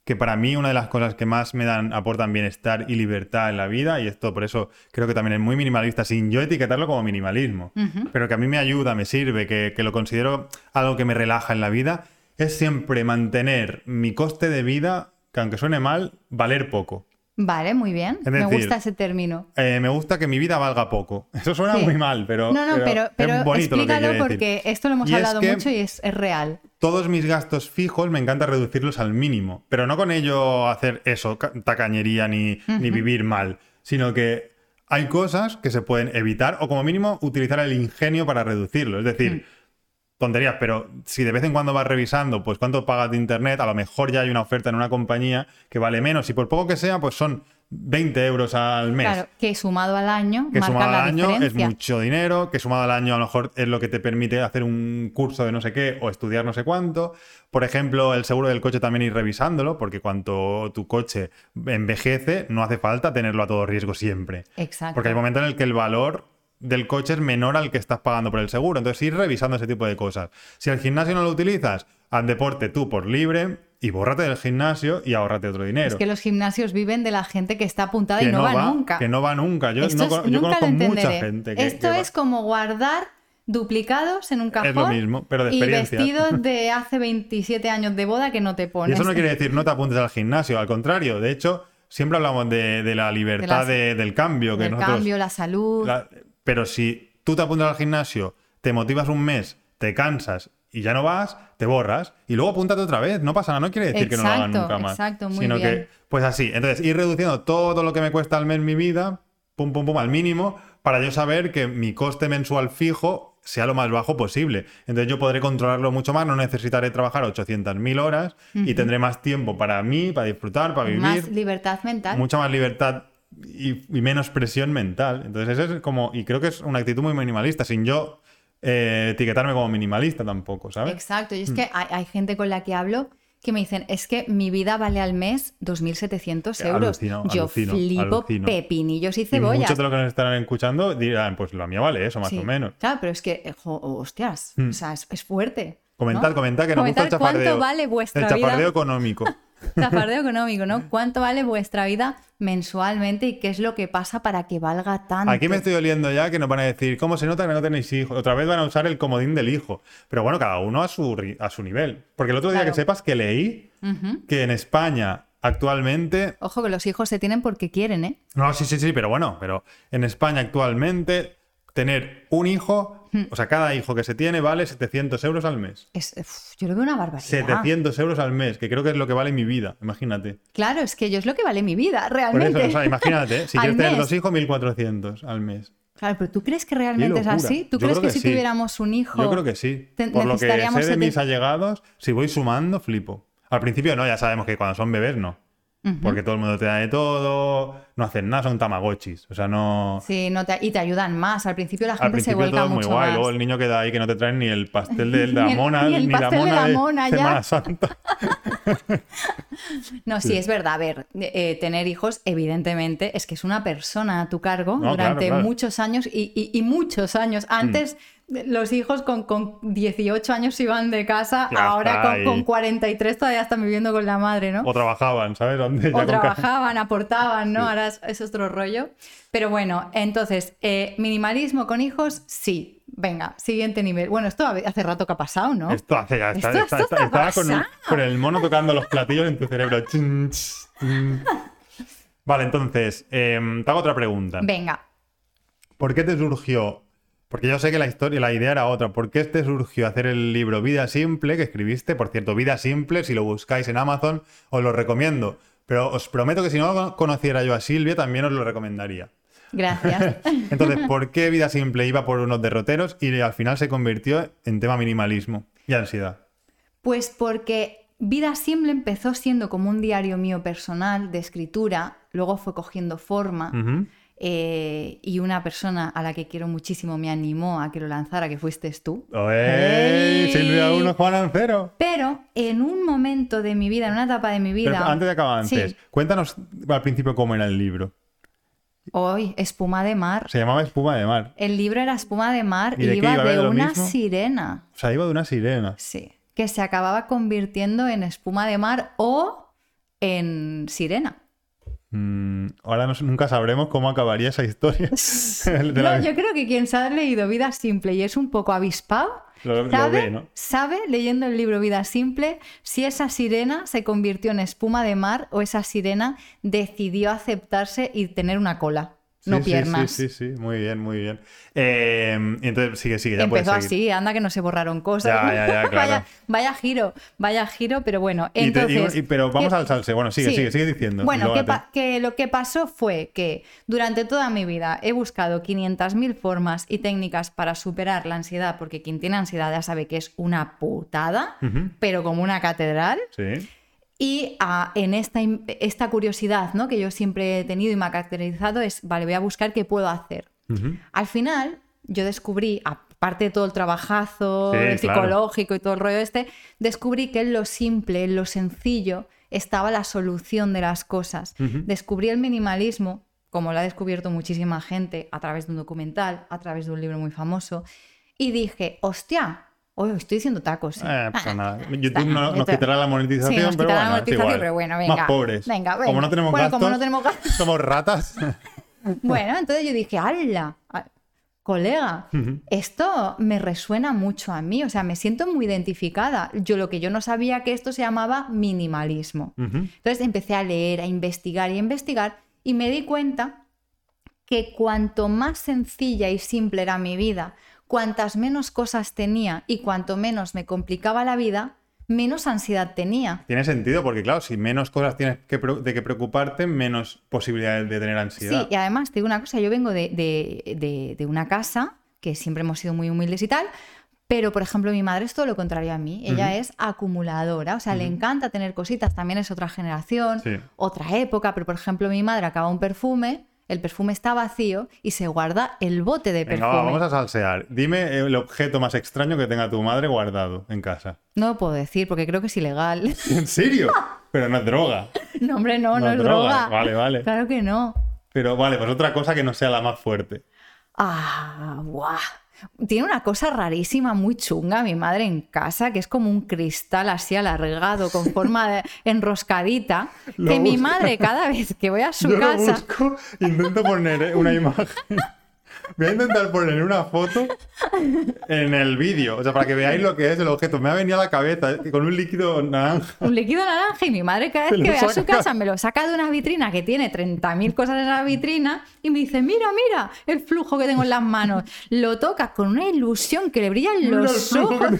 que para mí una de las cosas que más me dan, aportan bienestar y libertad en la vida, y esto por eso creo que también es muy minimalista, sin yo etiquetarlo como minimalismo, pero que a mí me ayuda, me sirve, que, que lo considero algo que me relaja en la vida, es siempre mantener mi coste de vida, que aunque suene mal, valer poco. Vale, muy bien. Me gusta ese término. Eh, me gusta que mi vida valga poco. Eso suena Sí. muy mal, pero, no, no, pero, pero es bonito lo que explícalo quiere decir. porque esto lo hemos Y es hablado que- mucho y es, es real. Todos mis gastos fijos me encanta reducirlos al mínimo, pero no con ello hacer eso, ca- tacañería ni, ni vivir mal, sino que hay cosas que se pueden evitar o como mínimo utilizar el ingenio para reducirlo. Es decir, tonterías, pero si de vez en cuando vas revisando, pues cuánto pagas de internet, a lo mejor ya hay una oferta en una compañía que vale menos y por poco que sea, pues son 20 euros al mes. Claro, que sumado al año que marca sumado la al año es mucho dinero, que sumado al año a lo mejor es lo que te permite hacer un curso de no sé qué o estudiar no sé cuánto. Por ejemplo, el seguro del coche también ir revisándolo, porque cuanto tu coche envejece, no hace falta tenerlo a todo riesgo siempre. Exacto. Porque hay momentos en el que el valor del coche es menor al que estás pagando por el seguro. Entonces, ir revisando ese tipo de cosas. Si el gimnasio no lo utilizas, haz deporte tú por libre y bórrate del gimnasio y ahórrate otro dinero. Es que los gimnasios viven de la gente que está apuntada Que y no, va, nunca. Que no va nunca. Yo, Esto no es- yo nunca conozco mucha gente que. Esto que va- es como guardar duplicados en un cajón lo mismo, pero de y vestidos de hace 27 años de boda que no te Y pones. eso no quiere decir no te apuntes al gimnasio, al contrario. De hecho, siempre hablamos de, de la libertad las- de- del cambio. Que el nosotros, cambio, la salud. la- pero si tú te apuntas al gimnasio, te motivas un mes, te cansas y ya no vas, te borras y luego apúntate otra vez. No pasa nada, no quiere decir que no lo hagan nunca más. exacto, muy sino bien. que, pues así. Entonces, ir reduciendo todo lo que me cuesta al mes mi vida, pum, pum, pum, al mínimo, para yo saber que mi coste mensual fijo sea lo más bajo posible. Entonces yo podré controlarlo mucho más, no necesitaré trabajar 800.000 horas y tendré más tiempo para mí, para disfrutar, para vivir Más libertad mental. mucha más libertad y, y menos presión mental. Entonces, eso es como, y creo que es una actitud muy minimalista, sin yo eh, etiquetarme como minimalista tampoco, ¿sabes? Exacto. Y es Mm. que hay, hay gente con la que hablo que me dicen, es que mi vida vale al mes 2.700 euros. Alucino, Yo alucino, flipo alucino. pepinillos y Y cebollas. muchos de los que nos estarán escuchando dirán, pues la mía vale eso, más Sí. o menos. Claro, pero es que, eh, jo- hostias, Mm. o sea, es, es fuerte. Comentad, ¿no? comentad que nos gusta el Comentad chafardeo. cuánto vale vuestra el chafardeo vida. económico. Chafardeo económico, ¿no? ¿Cuánto vale vuestra vida mensualmente y qué es lo que pasa para que valga tanto? Aquí me estoy oliendo ya que nos van a decir, ¿cómo se nota que no tenéis hijos? Otra vez van a usar el comodín del hijo. Pero bueno, cada uno a su, a su nivel. Porque el otro día Claro. que sepas que leí que en España actualmente... Ojo que los hijos se tienen porque quieren, ¿eh? No, sí, sí, sí, pero bueno, pero en España actualmente tener un hijo. O sea, cada hijo que se tiene vale 700 euros al mes. Es, uf, yo lo veo una barbaridad. 700 euros al mes, que creo que es lo que vale mi vida, imagínate. Claro, es que yo es lo que vale mi vida, Por realmente. eso, o sea, imagínate, si quieres tener dos hijos, 1400 al mes. Claro, pero ¿tú crees que realmente es así? ¿Tú Yo crees que, que si sí. tuviéramos un hijo... Yo creo que sí. Por lo que sé de mis allegados, si voy sumando, flipo. Al principio no, ya sabemos que cuando son bebés no. Porque todo el mundo te da de todo, no hacen nada, son tamagotchis. O sea, no... Sí, no te- y te ayudan más. Al principio la Al gente se principio vuelca todo es muy mucho guay, más. luego el niño queda ahí que no te traen ni el pastel de, de la Ni el- mona, ni el la pastel de mona la de mona, ya. Semana Santa. No, sí, es verdad. A ver, eh, tener hijos, evidentemente, es que es una persona a tu cargo No, durante claro, claro. muchos años y, y- y muchos años. Antes, los hijos con, con 18 años iban de casa, Ya ahora con, con 43 todavía están viviendo con la madre, ¿no? O trabajaban, ¿sabes? Ya O trabajaban, aportaban, ¿no? Ahora es, es otro rollo. Pero bueno, entonces, eh, minimalismo con hijos, sí. Venga, siguiente nivel. Bueno, esto hace rato que ha pasado, ¿no? Esto hace ya está, Esto- está- esto está- está estaba con, un- pasado. con el mono tocando los platillos en tu cerebro. Vale, entonces, em, te hago otra pregunta. Venga. ¿Por qué te surgió? Porque yo sé que la historia, la idea era otra. ¿Por qué te surgió hacer el libro Vida Simple que escribiste? Por cierto, Vida Simple, si lo buscáis en Amazon, os lo recomiendo. Pero os prometo que si no conociera yo a Silvia, también os lo recomendaría. Gracias. Entonces, ¿por qué Vida Simple iba por unos derroteros y al final se convirtió en tema minimalismo y ansiedad? Pues porque Vida Simple empezó siendo como un diario mío personal de escritura, luego fue cogiendo forma. Eh, y una persona a la que quiero muchísimo me animó a que lo lanzara, que fuiste tú. ¡Ey! Silvia 1, Juan 0. Pero en un momento de mi vida, en una etapa de mi vida... Pero antes de acabar, antes, Sí. cuéntanos al principio cómo era el libro. Hoy, Espuma de Mar. Se llamaba Espuma de Mar. El libro era Espuma de Mar ¿Y de iba iba? de ¿De lo una mismo? sirena. O sea, iba de una sirena. Sí. Que se acababa convirtiendo en espuma de mar o en sirena. Mm, ahora nunca sabremos cómo acabaría esa historia. No, la- yo creo que quien se ha leído Vida Simple y es un poco avispado, Lo- lo sabe, ve, ¿no? sabe, leyendo el libro Vida Simple, si esa sirena se convirtió en espuma de mar o esa sirena decidió aceptarse y tener una cola, no Sí, piernas. Sí, sí, sí, muy bien, muy bien. Eh, y entonces, sigue, sigue, ya Empezó así, anda que no se borraron cosas. Ya, ya, ya, claro. vaya, vaya giro, vaya giro, pero bueno. Y te- y- Entonces, y- pero vamos ¿qué- al salse. Bueno, sigue, Sí. sigue, sigue diciendo. Bueno, que, lo que pasó fue que durante toda mi vida he buscado 500.000 formas y técnicas para superar la ansiedad, porque quien tiene ansiedad ya sabe que es una putada, pero como una catedral. Sí. Y ah, en esta, esta curiosidad ¿no? que yo siempre he tenido y me ha caracterizado es, vale, voy a buscar qué puedo hacer. Al final, yo descubrí, aparte de todo el trabajazo Sí, el claro. psicológico y todo el rollo este, descubrí que en lo simple, en lo sencillo, estaba la solución de las cosas. Descubrí el minimalismo, como lo ha descubierto muchísima gente, a través de un documental, a través de un libro muy famoso, y dije, hostia, hoy estoy diciendo tacos. Eh, pues Ah, nada. está, YouTube no- nos esto- quitará la monetización, Sí, nos pero bueno, la monetización, igual. pero bueno, venga. Más pobres. Venga, Como no tenemos Bueno, gastos, como no tenemos gastos. somos ratas. Bueno, entonces yo dije, ¡hala! Colega, esto me resuena mucho a mí, o sea, me siento muy identificada. Yo lo que yo no sabía que esto se llamaba minimalismo. Entonces empecé a leer, a investigar y a investigar y me di cuenta que cuanto más sencilla y simple era mi vida, cuantas menos cosas tenía y cuanto menos me complicaba la vida, menos ansiedad tenía. Tiene sentido porque, claro, si menos cosas tienes que de que preocuparte, menos posibilidades de tener ansiedad. Sí, y además te digo una cosa, yo vengo de, de- de- de una casa que siempre hemos sido muy humildes y tal, pero por ejemplo mi madre es todo lo contrario a mí, ella es acumuladora, o sea, le encanta tener cositas, también es otra generación, Sí. otra época, pero por ejemplo mi madre acaba un perfume, el perfume está vacío y se guarda el bote de Venga, perfume. va, vamos a salsear. Dime el objeto más extraño que tenga tu madre guardado en casa. No lo puedo decir porque creo que es ilegal. ¿En serio? Pero no es droga. no, hombre, no, no, No es es droga. droga. Vale, vale. Claro que no. Pero vale, pues otra cosa que no sea la más fuerte. Ah, guau. Tiene una cosa rarísima, muy chunga, mi madre en casa, que es como un cristal así alargado, con forma de enroscadita, Lo que mi madre cada vez que voy a su Yo lo casa... busco, intento poner eh, una imagen. Voy a intentar poner una foto en el vídeo, o sea, para que veáis lo que es el objeto. Me ha venido a la cabeza eh, con un líquido naranja. Un líquido naranja y mi madre cada vez que voy a su casa me lo saca de una vitrina que tiene 30.000 cosas en la vitrina y me dice, mira, mira el flujo que tengo en las manos. Lo toca con una ilusión que le brillan los ojos.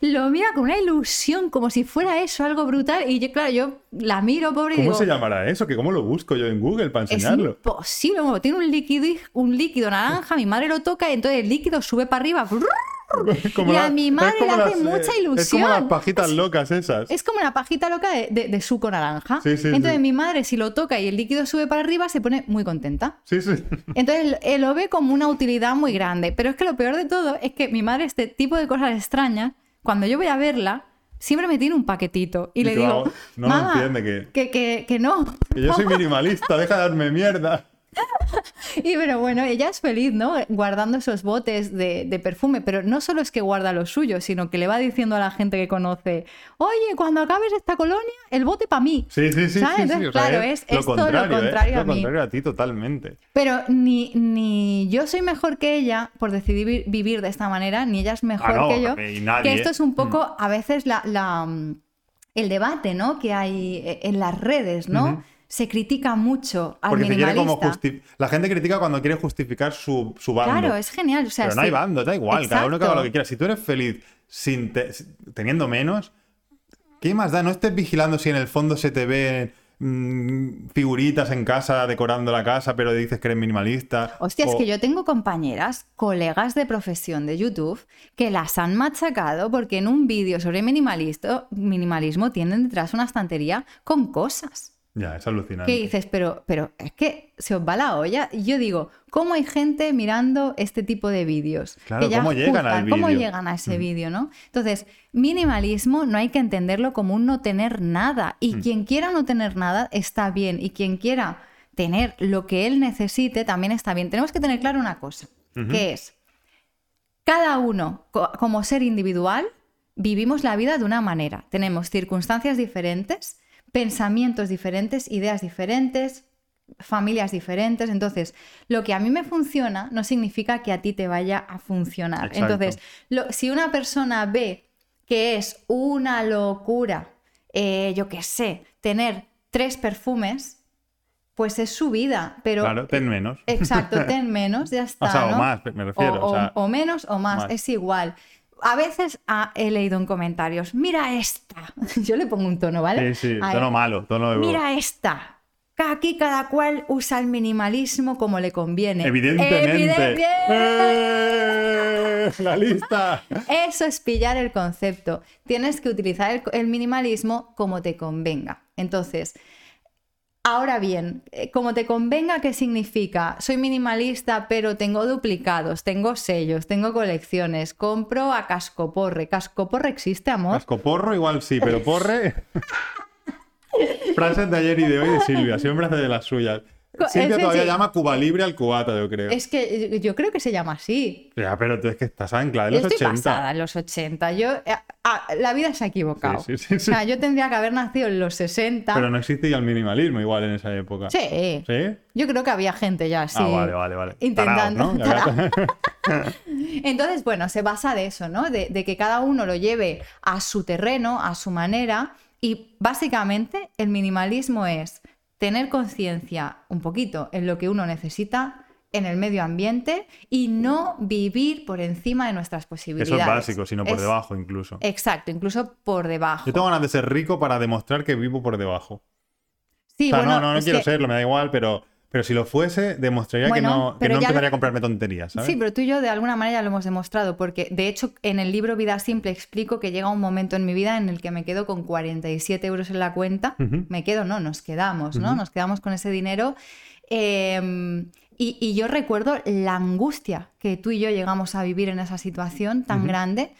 Lo mira con una ilusión como si fuera eso, algo brutal. Y yo, claro, yo la miro, pobre, ¿Cómo digo, se llamará eso? ¿Que ¿Cómo lo busco yo en Google para es enseñarlo? imposible. Bueno, tiene un líquido, un líquido naranja, mi madre lo toca y entonces el líquido sube para arriba. Como y la- a mi es madre como le hace las, eh, mucha ilusión. Es como las pajitas locas esas. Es como una pajita loca de, de- de suco naranja. Sí, sí, Entonces sí. mi madre, si lo toca y el líquido sube para arriba, se pone muy contenta. Sí, sí. Entonces él lo ve como una utilidad muy grande. Pero es que lo peor de todo es que mi madre, este tipo de cosas extrañas, cuando yo voy a verla, siempre me tiene un paquetito. Y, Y le digo, ah, no "Mamá, entiende que- que, que, que no. Que yo soy minimalista, deja de darme mierda. Y pero bueno, ella es feliz, ¿no? Guardando esos botes de, de perfume, pero no solo es que guarda lo suyo, sino que le va diciendo a la gente que conoce, oye, cuando acabes esta colonia, el bote para mí. Sí, sí, sí, ¿Sabes? sí, sí. Entonces, o sea, claro, es, lo es todo contrario, lo ¿eh? contrario Es a lo mí. contrario a ti totalmente. Pero ni, ni yo soy mejor que ella por decidir vi- vivir de esta manera, ni ella es mejor Ah, no, que yo. nadie, que esto ¿eh? es un poco, a veces, la, la, mm, el debate ¿no? que hay eh, en las redes, ¿no? Se critica mucho al Porque se quiere como minimalista. justi- La gente critica cuando quiere justificar su, su bando. Claro, es genial. O sea, Pero no hay bando, da igual, cada uno que haga lo que quiera. Si tú eres feliz sin te- teniendo menos, ¿qué más da? No estés vigilando si en el fondo se te ven mm, figuritas en casa decorando la casa, pero dices que eres minimalista. Hostia, es que yo tengo compañeras, colegas de profesión de YouTube, que las han machacado porque en un vídeo sobre minimalismo, minimalismo tienen detrás una estantería con cosas. Ya, es alucinante. ¿Qué dices? Pero, pero es que se os va la olla. Y yo digo, ¿cómo hay gente mirando este tipo de vídeos? Claro, que ya ¿cómo llegan al juzgan, ¿Cómo vídeo? llegan a ese vídeo, no? Entonces, minimalismo no hay que entenderlo como un no tener nada. Y Mm. quien quiera no tener nada está bien. Y quien quiera tener lo que él necesite también está bien. Tenemos que tener claro una cosa, que es, cada uno, co- como ser individual, vivimos la vida de una manera. Tenemos circunstancias diferentes, pensamientos diferentes, ideas diferentes, familias diferentes. Entonces, lo que a mí me funciona no significa que a ti te vaya a funcionar. Exacto. Entonces, lo- si una persona ve que es una locura, eh, yo qué sé, tener tres perfumes, pues es su vida. Pero Claro, ten menos. Exacto, ten menos, ya está. O sea, o más, me refiero, O, o sea, o menos o más, más. es igual. A veces ah, he leído en comentarios, mira esta. Yo le pongo un tono, ¿vale? Sí, sí, tono malo, tono de... Mira esta. Aquí cada cual usa el minimalismo como le conviene. Evidentemente. Evidente- ¡Eh! La lista. Eso es pillar el concepto. Tienes que utilizar el, el minimalismo como te convenga. Entonces, ahora bien, eh, como te convenga, ¿qué significa? Soy minimalista, pero tengo duplicados, tengo sellos, tengo colecciones, compro a cascoporre. ¿Cascoporre existe, amor? Cascoporro igual sí, pero porre... Frases de ayer y de hoy de Silvia, siempre hace de las suyas. Silvia todavía llama Cuba Libre al cubata, yo creo. Es que yo- yo creo que se llama así. Ya, pero tú es que estás anclada en los estoy 80. pasada en los 80. Yo, eh, ah, la vida se ha equivocado. Sí, sí, sí, O sea, yo tendría que haber nacido en los 60. Pero no existía el minimalismo igual en esa época. Sí. ¿Sí? Yo creo que había gente ya así. Ah, vale, vale, vale. Intentando. Entonces, bueno, se basa de eso, ¿no? De, de que cada uno lo lleve a su terreno, a su manera. Y básicamente el minimalismo es tener conciencia un poquito en lo que uno necesita en el medio ambiente y no vivir por encima de nuestras Eso posibilidades. es básico, sino por Es- debajo incluso. Exacto, incluso por debajo. Yo tengo ganas de ser rico para demostrar que vivo por debajo. Sí, o sea, bueno, no, no, no quiero que- serlo, me da igual, pero, pero si lo fuese, demostraría Bueno, que no, que no empezaría lo- a comprarme tonterías, ¿sabes? Sí, pero tú y yo de alguna manera ya lo hemos demostrado, porque de hecho en el libro Vida Simple explico que llega un momento en mi vida en el que me quedo con 47 euros en la cuenta. Me quedo, no, nos quedamos, ¿no? Nos quedamos con ese dinero Eh, y, y yo recuerdo la angustia que tú y yo llegamos a vivir en esa situación tan grande.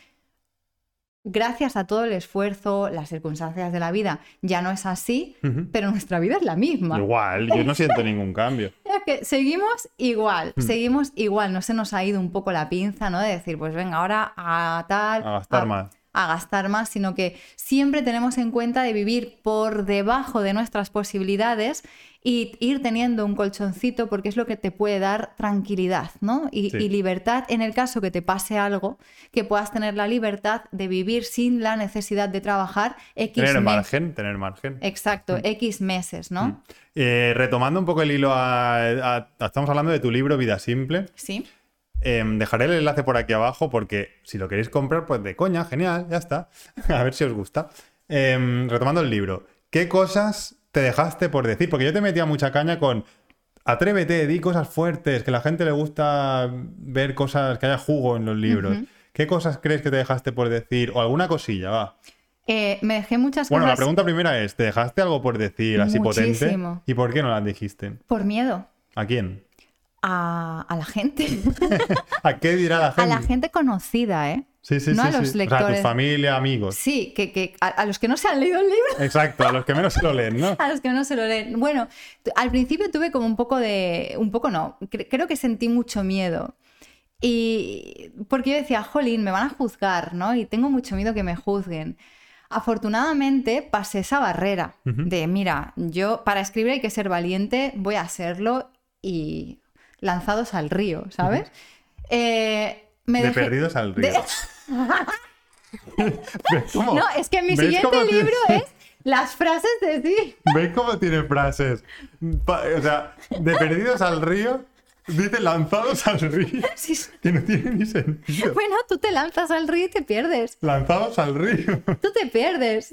Gracias a todo el esfuerzo, las circunstancias de la vida, ya no es así, pero nuestra vida es la misma. Igual, yo no siento ningún cambio. Es que seguimos igual, Mm. seguimos igual, no se nos ha ido un poco la pinza, ¿no? De decir, pues venga, ahora a tal... A gastar más. A gastar más, sino que siempre tenemos en cuenta de vivir por debajo de nuestras posibilidades y ir teniendo un colchoncito porque es lo que te puede dar tranquilidad, ¿no? Y, Sí. y libertad en el caso que te pase algo, que puedas tener la libertad de vivir sin la necesidad de trabajar X Tener margen, tener margen. Exacto, X meses, ¿no? Eh, retomando un poco el hilo a, a- a- Estamos hablando de tu libro Vida Simple. Sí. Em, dejaré el enlace por aquí abajo porque si lo queréis comprar, pues de coña, genial, ya está. A ver si os gusta. Em, retomando el libro, ¿qué cosas te dejaste por decir? Porque yo te metía mucha caña con atrévete, di cosas fuertes, que a la gente le gusta ver cosas, que haya jugo en los libros. ¿Qué cosas crees que te dejaste por decir? O alguna cosilla, va. Eh, me dejé muchas Bueno, la cosas pregunta primera es, ¿te dejaste algo por decir así potente? Muchísimo. ¿Y por qué no las dijiste? por miedo ¿A quién? a, a la gente, ¿A qué dirá la a gente? la gente conocida, ¿eh? Sí, sí, no sí. a los sí. O sea, a tu lectores. familia, amigos. Sí, que, que a, a los que no se han leído el libro, Exacto, a los que menos se lo leen, ¿no? a los que no se lo leen. Bueno, al principio tuve como un poco de, un poco no, cre- creo que sentí mucho miedo. Y porque yo decía, jolín, me van a juzgar, ¿no? Y tengo mucho miedo que me juzguen. Afortunadamente pasé esa barrera Ujú. de, mira, yo para escribir hay que ser valiente, voy a hacerlo y lanzados al río, ¿sabes? Eh, me de dejé- perdidos al río. de- ¿Ves cómo- No, es que mi ¿Ves siguiente tiene- libro es las frases de ti. ¿Ves cómo tiene frases? O sea, de perdidos al río, dice lanzados al río. Sí, Que no tiene ni sentido. Bueno, tú te lanzas al río y te pierdes. Lanzados al río. Tú te pierdes.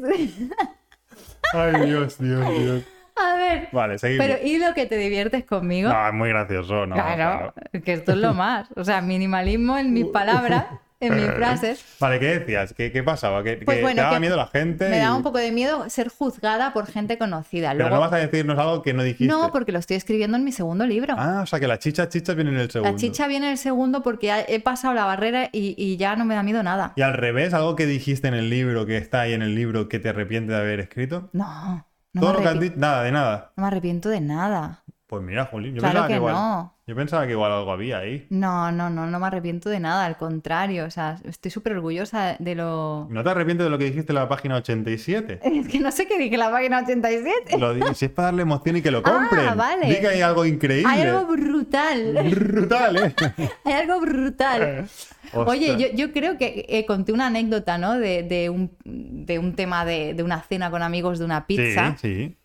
Ay, Dios, Dios, Dios. A ver. Vale, seguimos. Pero ¿y lo que te diviertes conmigo? No, es muy gracioso, ¿no? claro, que esto es lo más. O sea, minimalismo en mis palabras, en mis frases. Vale, ¿qué decías? ¿Qué, qué pasaba? ¿Que, Pues que bueno, te daba que miedo la gente? Me y- daba un poco de miedo ser juzgada por gente conocida. Pero no vas a decirnos algo que no dijiste. no, porque lo estoy escribiendo en mi segundo libro. Ah, o sea que la chicha chicha viene en el segundo. La chicha viene en el segundo porque he pasado la barrera y, y ya no me da miedo nada. Y al revés, algo que dijiste en el libro, que está ahí en el libro, que te arrepientes de haber escrito. No, no, Todo lo que has dicho, nada, de nada. no me arrepiento de nada. Pues mira, Juli, yo, Claro pensaba que, que igual, no. yo pensaba que igual algo había ahí. No, no, no, no me arrepiento de nada, al contrario, o sea, estoy súper orgullosa de lo... ¿No te arrepientes de lo que dijiste en la página 87? Es que no sé qué dije en la página 87. Lo di- si es para darle emoción y que lo compren. Ah, vale. Di que hay algo increíble. Hay algo brutal, Brutal, ¿eh? hay algo brutal. Oye, yo, yo creo que eh, conté una anécdota, ¿no? De, de un, de un tema de, de una cena con amigos de una pizza. Sí, sí.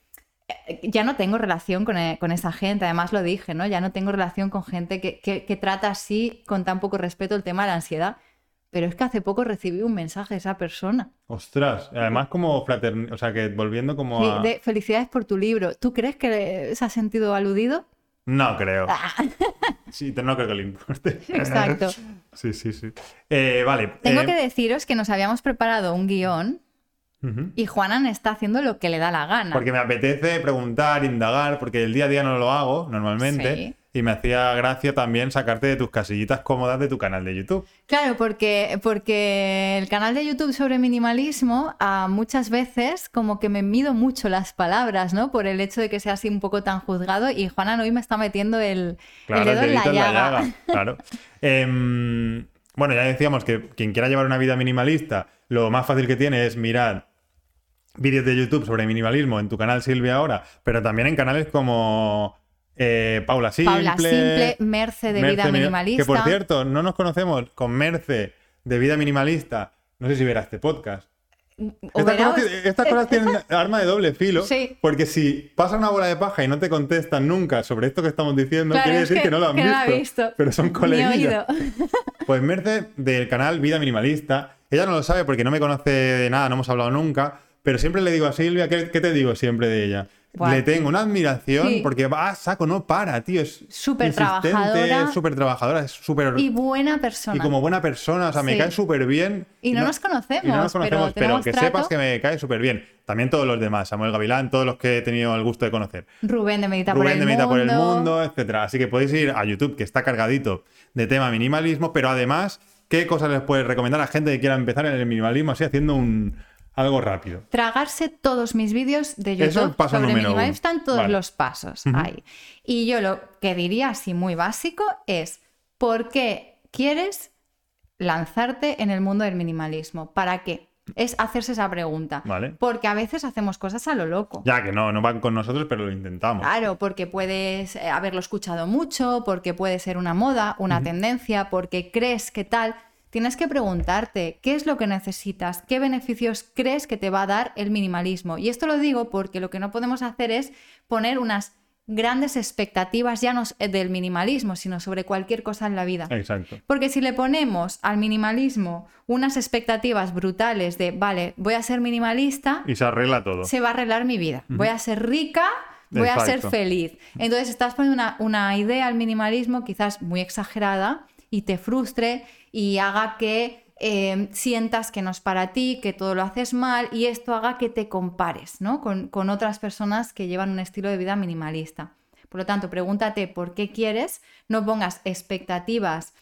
Ya no tengo relación con, eh, con esa gente, además lo dije, ¿no? Ya no tengo relación con gente que, que- que trata así, con tan poco respeto, el tema de la ansiedad. Pero es que hace poco recibí un mensaje de esa persona. Ostras. Además, como fraternidad. O sea, que volviendo como Sí, a. de felicidades por tu libro. ¿Tú crees que se ha sentido aludido? No creo. Ah, Sí, no creo que le importe. exacto. Sí, sí, sí. Eh, vale. Tengo eh, que deciros que nos habíamos preparado un guion y Juanan está haciendo lo que le da la gana. Porque me apetece preguntar, indagar, porque el día a día no lo hago normalmente. Sí. Y me hacía gracia también sacarte de tus casillitas cómodas de tu canal de YouTube. Claro, porque, porque el canal de YouTube sobre minimalismo a muchas veces como que me mido mucho las palabras, ¿no? Por el hecho de que sea así un poco tan juzgado y Juanan hoy me está metiendo el, Claro, el dedo en la llaga. Claro. Em, bueno, ya decíamos que quien quiera llevar una vida minimalista, lo más fácil que tiene es mirar vídeos de YouTube sobre minimalismo en tu canal Silvia ahora, pero también en canales como eh, Paula Simple. Paula Simple, Merce de Merce Vida Mini- Minimalista. Que por cierto, no nos conocemos con Merce de Vida Minimalista. No sé si verá este podcast. Estas cosas, ti- estas cosas tienen arma de doble filo. Sí. Porque si pasa una bola de paja y no te contestan nunca sobre esto que estamos diciendo, Claro, quiere decir que, no lo han visto, ha visto. Pero son oído. Pues Merce, del canal Vida Minimalista, ella no lo sabe porque no me conoce de nada, no hemos hablado nunca, pero siempre le digo a Silvia, ¿qué, qué te digo siempre de ella? Le tengo una admiración Sí. porque va a saco, no para, tío. Es Súper trabajadora. súper trabajadora, es súper. Y buena persona. Y como buena persona, o sea, me cae súper bien. Y no nos conocemos, y no nos pero conocemos, pero, que trato. sepas que me cae súper bien. También todos los demás, Samuel Gavilán, todos los que he tenido el gusto de conocer. Rubén de Medita Rubén por el de Medita por el Mundo. Mundo, etcétera. Así que podéis ir a YouTube, que está cargadito de tema minimalismo, pero además, ¿qué cosas les puedes recomendar a gente que quiera empezar en el minimalismo así haciendo un algo rápido? Tragarse todos mis vídeos de es YouTube sobre uno. Están todos Vale. los pasos ahí. Y yo lo que diría así muy básico es, ¿por qué quieres lanzarte en el mundo del minimalismo? ¿Para qué? Es hacerse esa pregunta. Vale. Porque a veces hacemos cosas a lo loco. Ya que no, no van con nosotros, pero lo intentamos. Claro, porque puedes eh, haberlo escuchado mucho, porque puede ser una moda, una tendencia, porque crees que tal. Tienes que preguntarte qué es lo que necesitas, qué beneficios crees que te va a dar el minimalismo. Y esto lo digo porque lo que no podemos hacer es poner unas grandes expectativas ya no s- del minimalismo, sino sobre cualquier cosa en la vida. Exacto. Porque si le ponemos al minimalismo unas expectativas brutales de, vale, voy a ser minimalista, Y se arregla todo. se va a arreglar mi vida. Voy a ser rica, voy a ser feliz. Entonces estás poniendo una, una idea al minimalismo quizás muy exagerada y te frustre y haga que eh, sientas que no es para ti, que todo lo haces mal y esto haga que te compares ¿no? con, con otras personas que llevan un estilo de vida minimalista. Por lo tanto, pregúntate por qué quieres, no pongas expectativas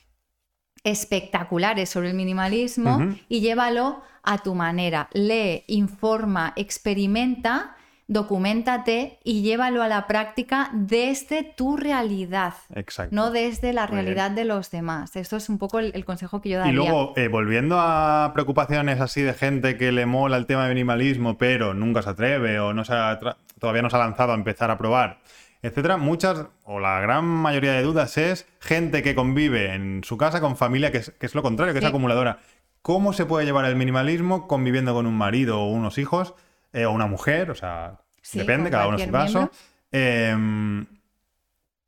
espectaculares sobre el minimalismo y llévalo a tu manera. Lee, informa, experimenta, documentate y llévalo a la práctica desde tu realidad, Exacto. no desde la realidad de los demás. Esto es un poco el, el consejo que yo daría. Y luego, eh, volviendo a preocupaciones así de gente que le mola el tema de minimalismo, pero nunca se atreve o no se ha todavía no se ha lanzado a empezar a probar, etcétera, muchas o la gran mayoría de dudas es gente que convive en su casa con familia que es, que es lo contrario, que es acumuladora. ¿Cómo se puede llevar el minimalismo conviviendo con un marido o unos hijos eh, o una mujer? O sea, Sí, depende, cada uno en su caso. Em,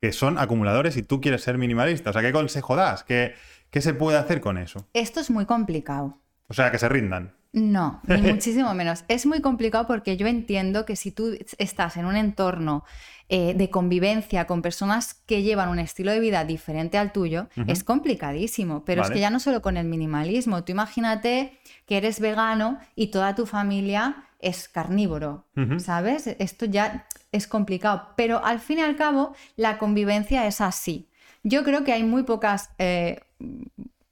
que son acumuladores y tú quieres ser minimalista. O sea, ¿qué consejo das? ¿Qué, qué se puede hacer con eso? Esto es muy complicado. O sea, que se rindan. No, ni muchísimo menos. Es muy complicado porque yo entiendo que si tú estás en un entorno eh, de convivencia con personas que llevan un estilo de vida diferente al tuyo, es complicadísimo. Pero es que ya no solo con el minimalismo. Tú imagínate que eres vegano y toda tu familia es carnívoro. ¿sabes? Esto ya es complicado. Pero al fin y al cabo, la convivencia es así. Yo creo que hay muy pocas eh,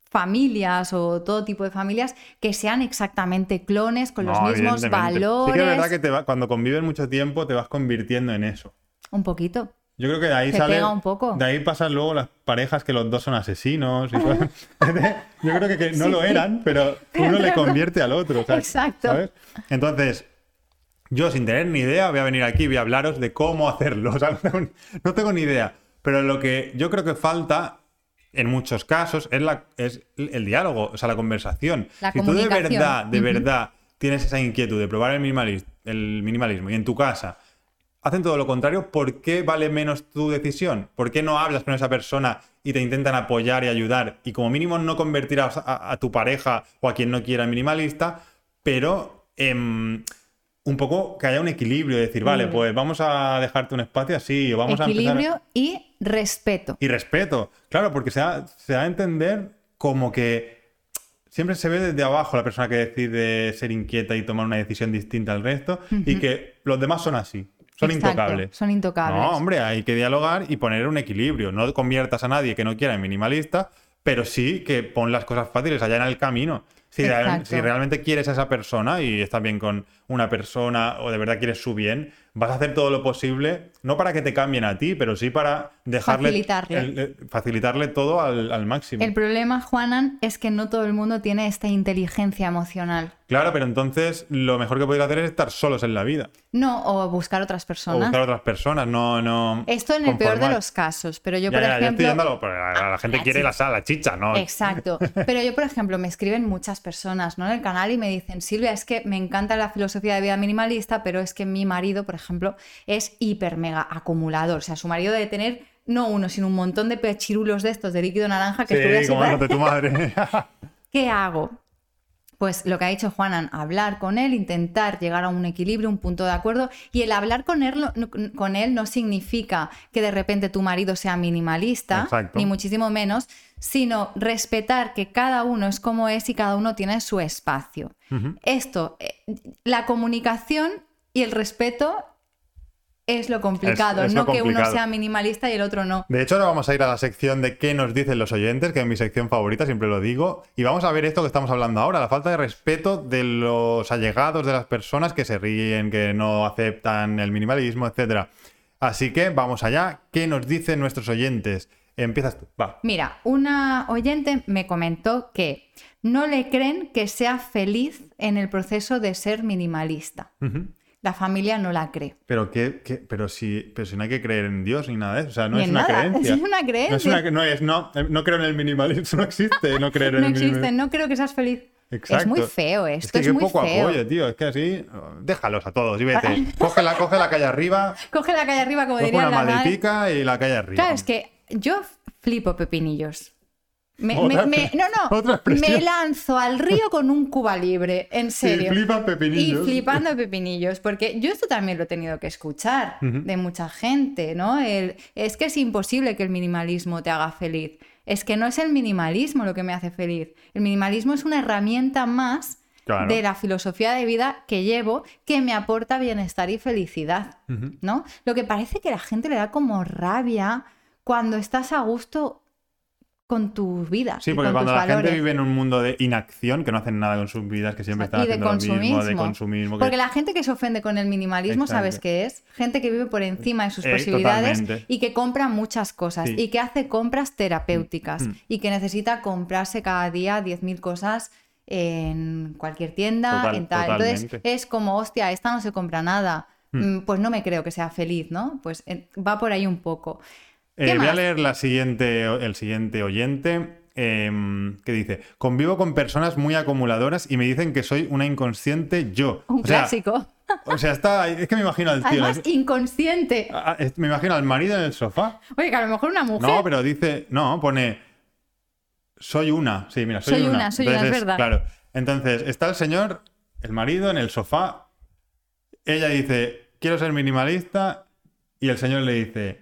familias o todo tipo de familias que sean exactamente clones con los mismos valores. Sí que es verdad que te va- cuando convives mucho tiempo te vas convirtiendo en eso. Un poquito. Yo creo que de ahí Se sale. un poco. De ahí pasan luego las parejas que los dos son asesinos. y. Yo creo que, que no Sí. lo eran, pero uno le convierte al otro. o sea, Exacto. ¿sabes? Entonces, yo sin tener ni idea voy a venir aquí y voy a hablaros de cómo hacerlo. O sea, no tengo, ni- idea. Pero lo que yo creo que falta en muchos casos es, la, es el diálogo, o sea, la conversación. La si tú de verdad, de Ujú. verdad tienes esa inquietud de probar el minimalismo, el minimalismo y en tu casa hacen todo lo contrario, ¿por qué vale menos tu decisión? ¿Por qué no hablas con esa persona y te intentan apoyar y ayudar? Y como mínimo no convertirás a, a tu pareja o a quien no quiera en minimalista, pero em, un poco que haya un equilibrio, decir, vale, Equilibrio. pues vamos a dejarte un espacio así, o vamos a empezar... Equilibrio y respeto. Y respeto, claro, porque se da, se da a entender como que siempre se ve desde abajo la persona que decide ser inquieta y tomar una decisión distinta al resto y que los demás son así, son Exacto, intocables. Son intocables. No, hombre, hay que dialogar y poner un equilibrio. No conviertas a nadie que no quiera en minimalista, pero sí que pon las cosas fáciles allá en el camino. Si, real- si realmente quieres a esa persona y estás bien con una persona o de verdad quieres su bien, vas a hacer todo lo posible, no para que te cambien a ti, pero sí para dejarle Facilitarle. el- el- facilitarle todo al, al máximo. El problema, Juanan, es que no todo el mundo tiene esta inteligencia emocional. Claro, pero entonces lo mejor que podéis hacer es estar solos en la vida. No, o buscar otras O personas. buscar otras personas, no, no. Esto en el peor de los casos, pero yo, Ya, por ya, ejemplo... estoy pero la, la gente Ah, quiere la sala, la chicha, ¿no? Exacto. Pero yo, por ejemplo, me escriben muchas personas ¿no? en el canal y me dicen, Silvia, es que me encanta la filosofía de vida minimalista, pero es que mi marido, por ejemplo, es hiper mega acumulador. O sea, su marido debe tener no uno, sino un montón de pechirulos de estos de líquido naranja que Sí, así tu madre. ¿Qué hago? Pues lo que ha dicho Juanan, hablar con él, intentar llegar a un equilibrio, un punto de acuerdo. Y el hablar con él, no- con él no significa que de repente tu marido sea minimalista, Exacto. ni muchísimo menos, sino respetar que cada uno es como es y cada uno tiene su espacio. Esto, eh, la comunicación y el respeto es lo complicado, es lo no que uno sea minimalista y el otro no. De hecho, ahora vamos a ir a la sección de qué nos dicen los oyentes, que es mi sección favorita, siempre lo digo. Y vamos a ver esto que estamos hablando ahora, la falta de respeto de los allegados de las personas que se ríen, que no aceptan el minimalismo, etcétera. Así que vamos allá. ¿Qué nos dicen nuestros oyentes? Empiezas tú. Va. Mira, una oyente me comentó que no le creen que sea feliz en el proceso de ser minimalista. La familia no la cree. Pero, qué, qué- pero, si, pero si no hay que creer en Dios ni nada de eso. O sea, no es una nada, creencia. es una No, es creencia. una- no es, no, eh, no creo en el minimalismo. No existe no creer en No el existe, minimalismo. no creo que seas feliz. Exacto. Es muy feo esto, Es que es, qué muy poco feo. apoyo, tío. Es que así, déjalos a todos y vete. Coge la, coge la calle arriba, Coge la calle arriba, como diría una la madre. maletica y la calle arriba. Claro, es que yo flipo pepinillos. Me, no, no, otra me lanzo al río con un cuba libre, en serio. flipan pepinillos. Y flipando pepinillos, porque yo esto también lo he tenido que escuchar de mucha gente, ¿no? El, es que es imposible que el minimalismo te haga feliz. Es que no es el minimalismo lo que me hace feliz. El minimalismo es una herramienta más Claro. de la filosofía de vida que llevo que me aporta bienestar y felicidad. ¿no? Lo que parece que la gente le da como rabia cuando estás a gusto con tu vida. Sí, y porque con cuando tus la gente vive en un mundo de inacción, que no hacen nada con sus vidas, que siempre están haciendo lo mismo, de consumismo. que- Porque la gente que se ofende con el minimalismo, Exacto. ¿sabes qué es? Gente que vive por encima de sus Eh, posibilidades totalmente. y que compra muchas cosas Sí. y que hace compras terapéuticas Mm. y que necesita comprarse cada día 10.000 cosas en cualquier tienda, Total- en tal. Entonces es como, hostia, esta no se compra nada. Mm, Pues no me creo que sea feliz, ¿no? Pues eh, va por ahí un poco. Eh, ¿Qué voy a leer la siguiente, el siguiente oyente em, que dice: Convivo con personas muy acumuladoras y me dicen que soy una inconsciente yo. Un o sea, clásico. O sea, está. Es que me imagino al tío. Además, inconsciente. Ah, es- me imagino al marido en el sofá. Oye, que a lo mejor una mujer. No, pero dice. No, pone. Soy una. Sí, mira, soy, Soy una. una, soy una, es Entonces, verdad. Claro. Entonces, está el señor, el marido, en el sofá. Ella dice: Quiero ser minimalista. Y el señor le dice: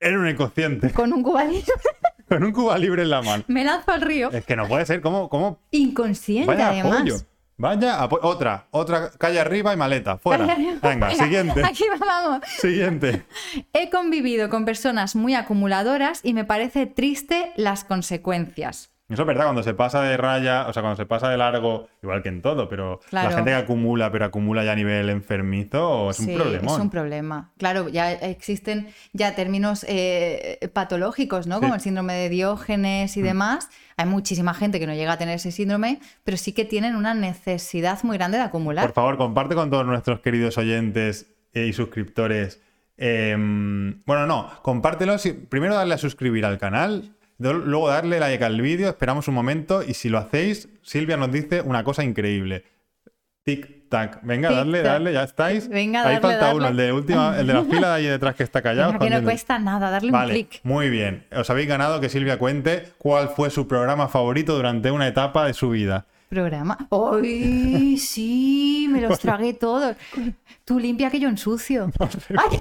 Eres un inconsciente. Con un cubanito Con un cuba libre en la mano. me lanzo al río. Es que no puede ser. ¿Cómo? cómo? Inconsciente, Vaya además. apoyo. Vaya apo- Otra. Otra calle arriba y maleta. Fuera. Venga, Venga, siguiente. Aquí vamos. Siguiente. He convivido con personas muy acumuladoras y me parece triste las consecuencias. Eso es verdad, cuando se pasa de raya, o sea, cuando se pasa de largo, igual que en todo, pero Claro. la gente que acumula, pero acumula ya a nivel enfermizo, es un Sí, problemón. Es un problema. Claro, ya existen ya términos eh, patológicos, ¿no? Sí. Mm. Como el síndrome de Diógenes y demás. Hay muchísima gente que no llega a tener ese síndrome, pero sí que tienen una necesidad muy grande de acumular. Por favor, comparte con todos nuestros queridos oyentes eh, y suscriptores. em, bueno, no, compártelo. si- primero darle a suscribir al canal, luego darle like al vídeo, esperamos un momento y si lo hacéis, Silvia nos dice una cosa increíble. Tic tac. Venga, Tic, darle, tac. darle, ya estáis. Venga, Ahí darle, falta darle. uno, el de última, el de la fila de ahí detrás que está callado. Venga, que no cuesta nada darle un clic. muy bien. Os habéis ganado que Silvia cuente cuál fue su programa favorito durante una etapa de su vida. Programa. ¡Ay, sí! Me los tragué todos. Tú limpia que yo ensucio. Ay,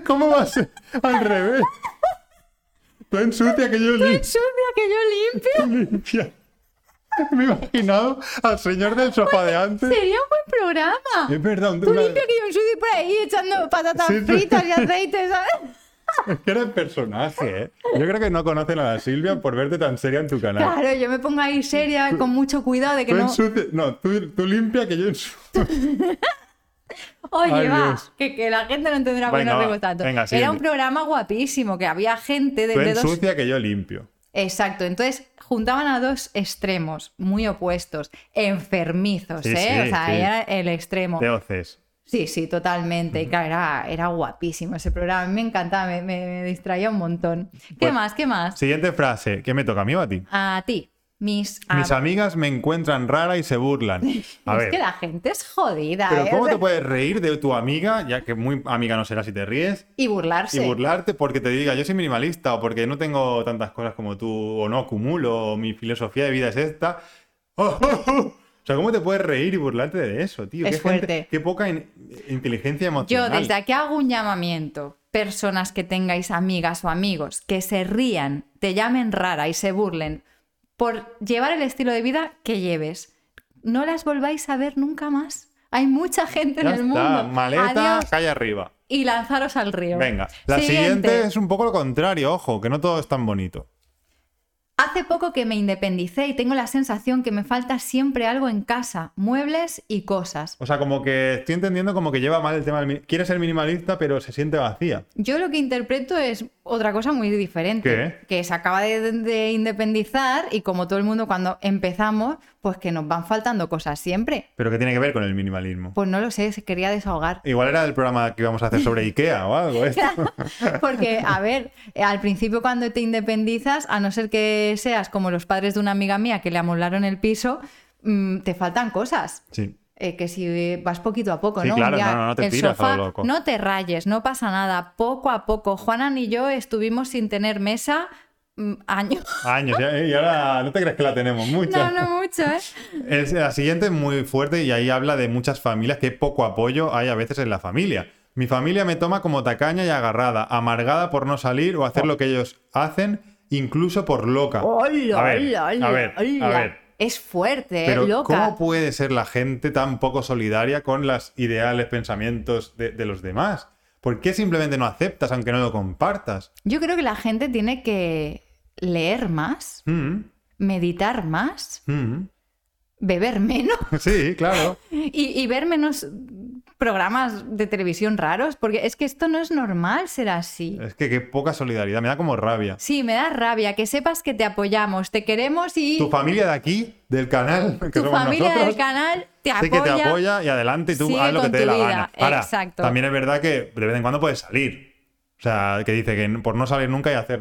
¿Cómo va a ser al revés? Tú ensucia que yo limpio. ensucia que yo limpio. limpia. Me he imaginado al señor del sofá de antes. Sería un buen programa. Es verdad, un- Tú una- limpia que yo ensucio por ahí echando patatas Sí, fritas y aceite, ¿sabes? es que era el personaje, ¿eh? Yo creo que no conocen a la Silvia por verte tan seria en tu canal. Claro, yo me pongo ahí seria, con mucho cuidado de que Tú no. ensucia- No, tú, tú limpia que yo ensucio. Oye, Ay, va, Dios. que, que la gente no entenderá por va. reímos tanto. Venga, Era un programa guapísimo, que había gente de, Tú de dos. ensucia que yo limpio. Exacto, entonces juntaban a dos extremos muy opuestos, enfermizos, Sí, ¿eh? sí, o sea, sí. era el extremo. Teoces. Sí, sí, totalmente. Y claro, era, era guapísimo ese programa. Me encantaba, me, me- me distraía un montón. ¿Qué Pues- más? ¿Qué más? Siguiente frase. ¿Qué me toca a mí o a ti? A ti. Mis, Mis am- amigas me encuentran rara y se burlan. A es ver, que la gente es jodida. pero ¿eh? ¿cómo te puedes reír de tu amiga, ya que muy amiga no será si te ríes, Y burlarse. y burlarte porque te diga yo soy minimalista o porque no tengo tantas cosas como tú o no acumulo o mi filosofía de vida es esta? ¡Oh, oh, oh! O sea, ¿cómo te puedes reír y burlarte de eso, tío? Es qué, gente- fuerte. qué poca in- inteligencia Yo emocional. desde aquí hago un llamamiento. Personas que tengáis amigas o amigos que se rían, te llamen rara y se burlen por llevar el estilo de vida que lleves. No las volváis a ver nunca más. Hay mucha gente Ya en el está, mundo. maleta, Adiós calle arriba. y lanzaros al río. Venga, la siguiente es un poco lo contrario, ojo, que no todo es tan bonito. Hace poco que me independicé y tengo la sensación que me falta siempre algo en casa, muebles y cosas. O sea, como que estoy entendiendo como que lleva mal el tema del... Quiere ser minimalista, pero se siente vacía. Yo lo que interpreto es otra cosa muy diferente. ¿Qué? Que se acaba de, de independizar y como todo el mundo cuando empezamos, pues que nos van faltando cosas siempre. Pero que tiene que ver con el minimalismo. Pues no lo sé, se quería desahogar. Igual era del programa que íbamos a hacer sobre Ikea o algo. esto. Porque, a ver, al principio cuando te independizas, a no ser que seas como los padres de una amiga mía que le amolaron el piso, mm, te faltan cosas. Sí. Eh, que si vas poquito a poco, Sí, ¿no? claro, no, te el tiras a sofá, lo loco. no te rayes, no pasa nada, poco a poco. Juanan y yo estuvimos sin tener mesa mm, años. Años, y ahora no te crees que la tenemos mucho. No, no mucho, ¿eh? Es- la siguiente es muy fuerte y ahí habla de muchas familias, que poco apoyo hay a veces en la familia. Mi familia me toma como tacaña y agarrada, amargada por no salir o hacer lo que ellos hacen, incluso por loca. Hola, a ver, a ver, a ver. Es fuerte, ¿eh? Pero loca. ¿cómo puede ser la gente tan poco solidaria con los ideales, pensamientos de, de los demás? ¿Por qué simplemente no aceptas aunque no lo compartas? Yo creo que la gente tiene que leer más, Mm, meditar más, mm. beber menos Sí, claro. y, y ver menos programas de televisión raros, porque es que esto no es normal ser así. Es que qué poca solidaridad, me da como rabia. Sí, me da rabia que sepas que te apoyamos, te queremos y Tu familia de aquí, del canal, que tu somos familia nosotros, del canal te sí apoya. que te apoya y adelante y tú haz lo que te dé la vida. gana. Ahora, Exacto. también es verdad que de vez en cuando puedes salir. O sea, que dice que por no salir nunca y hacer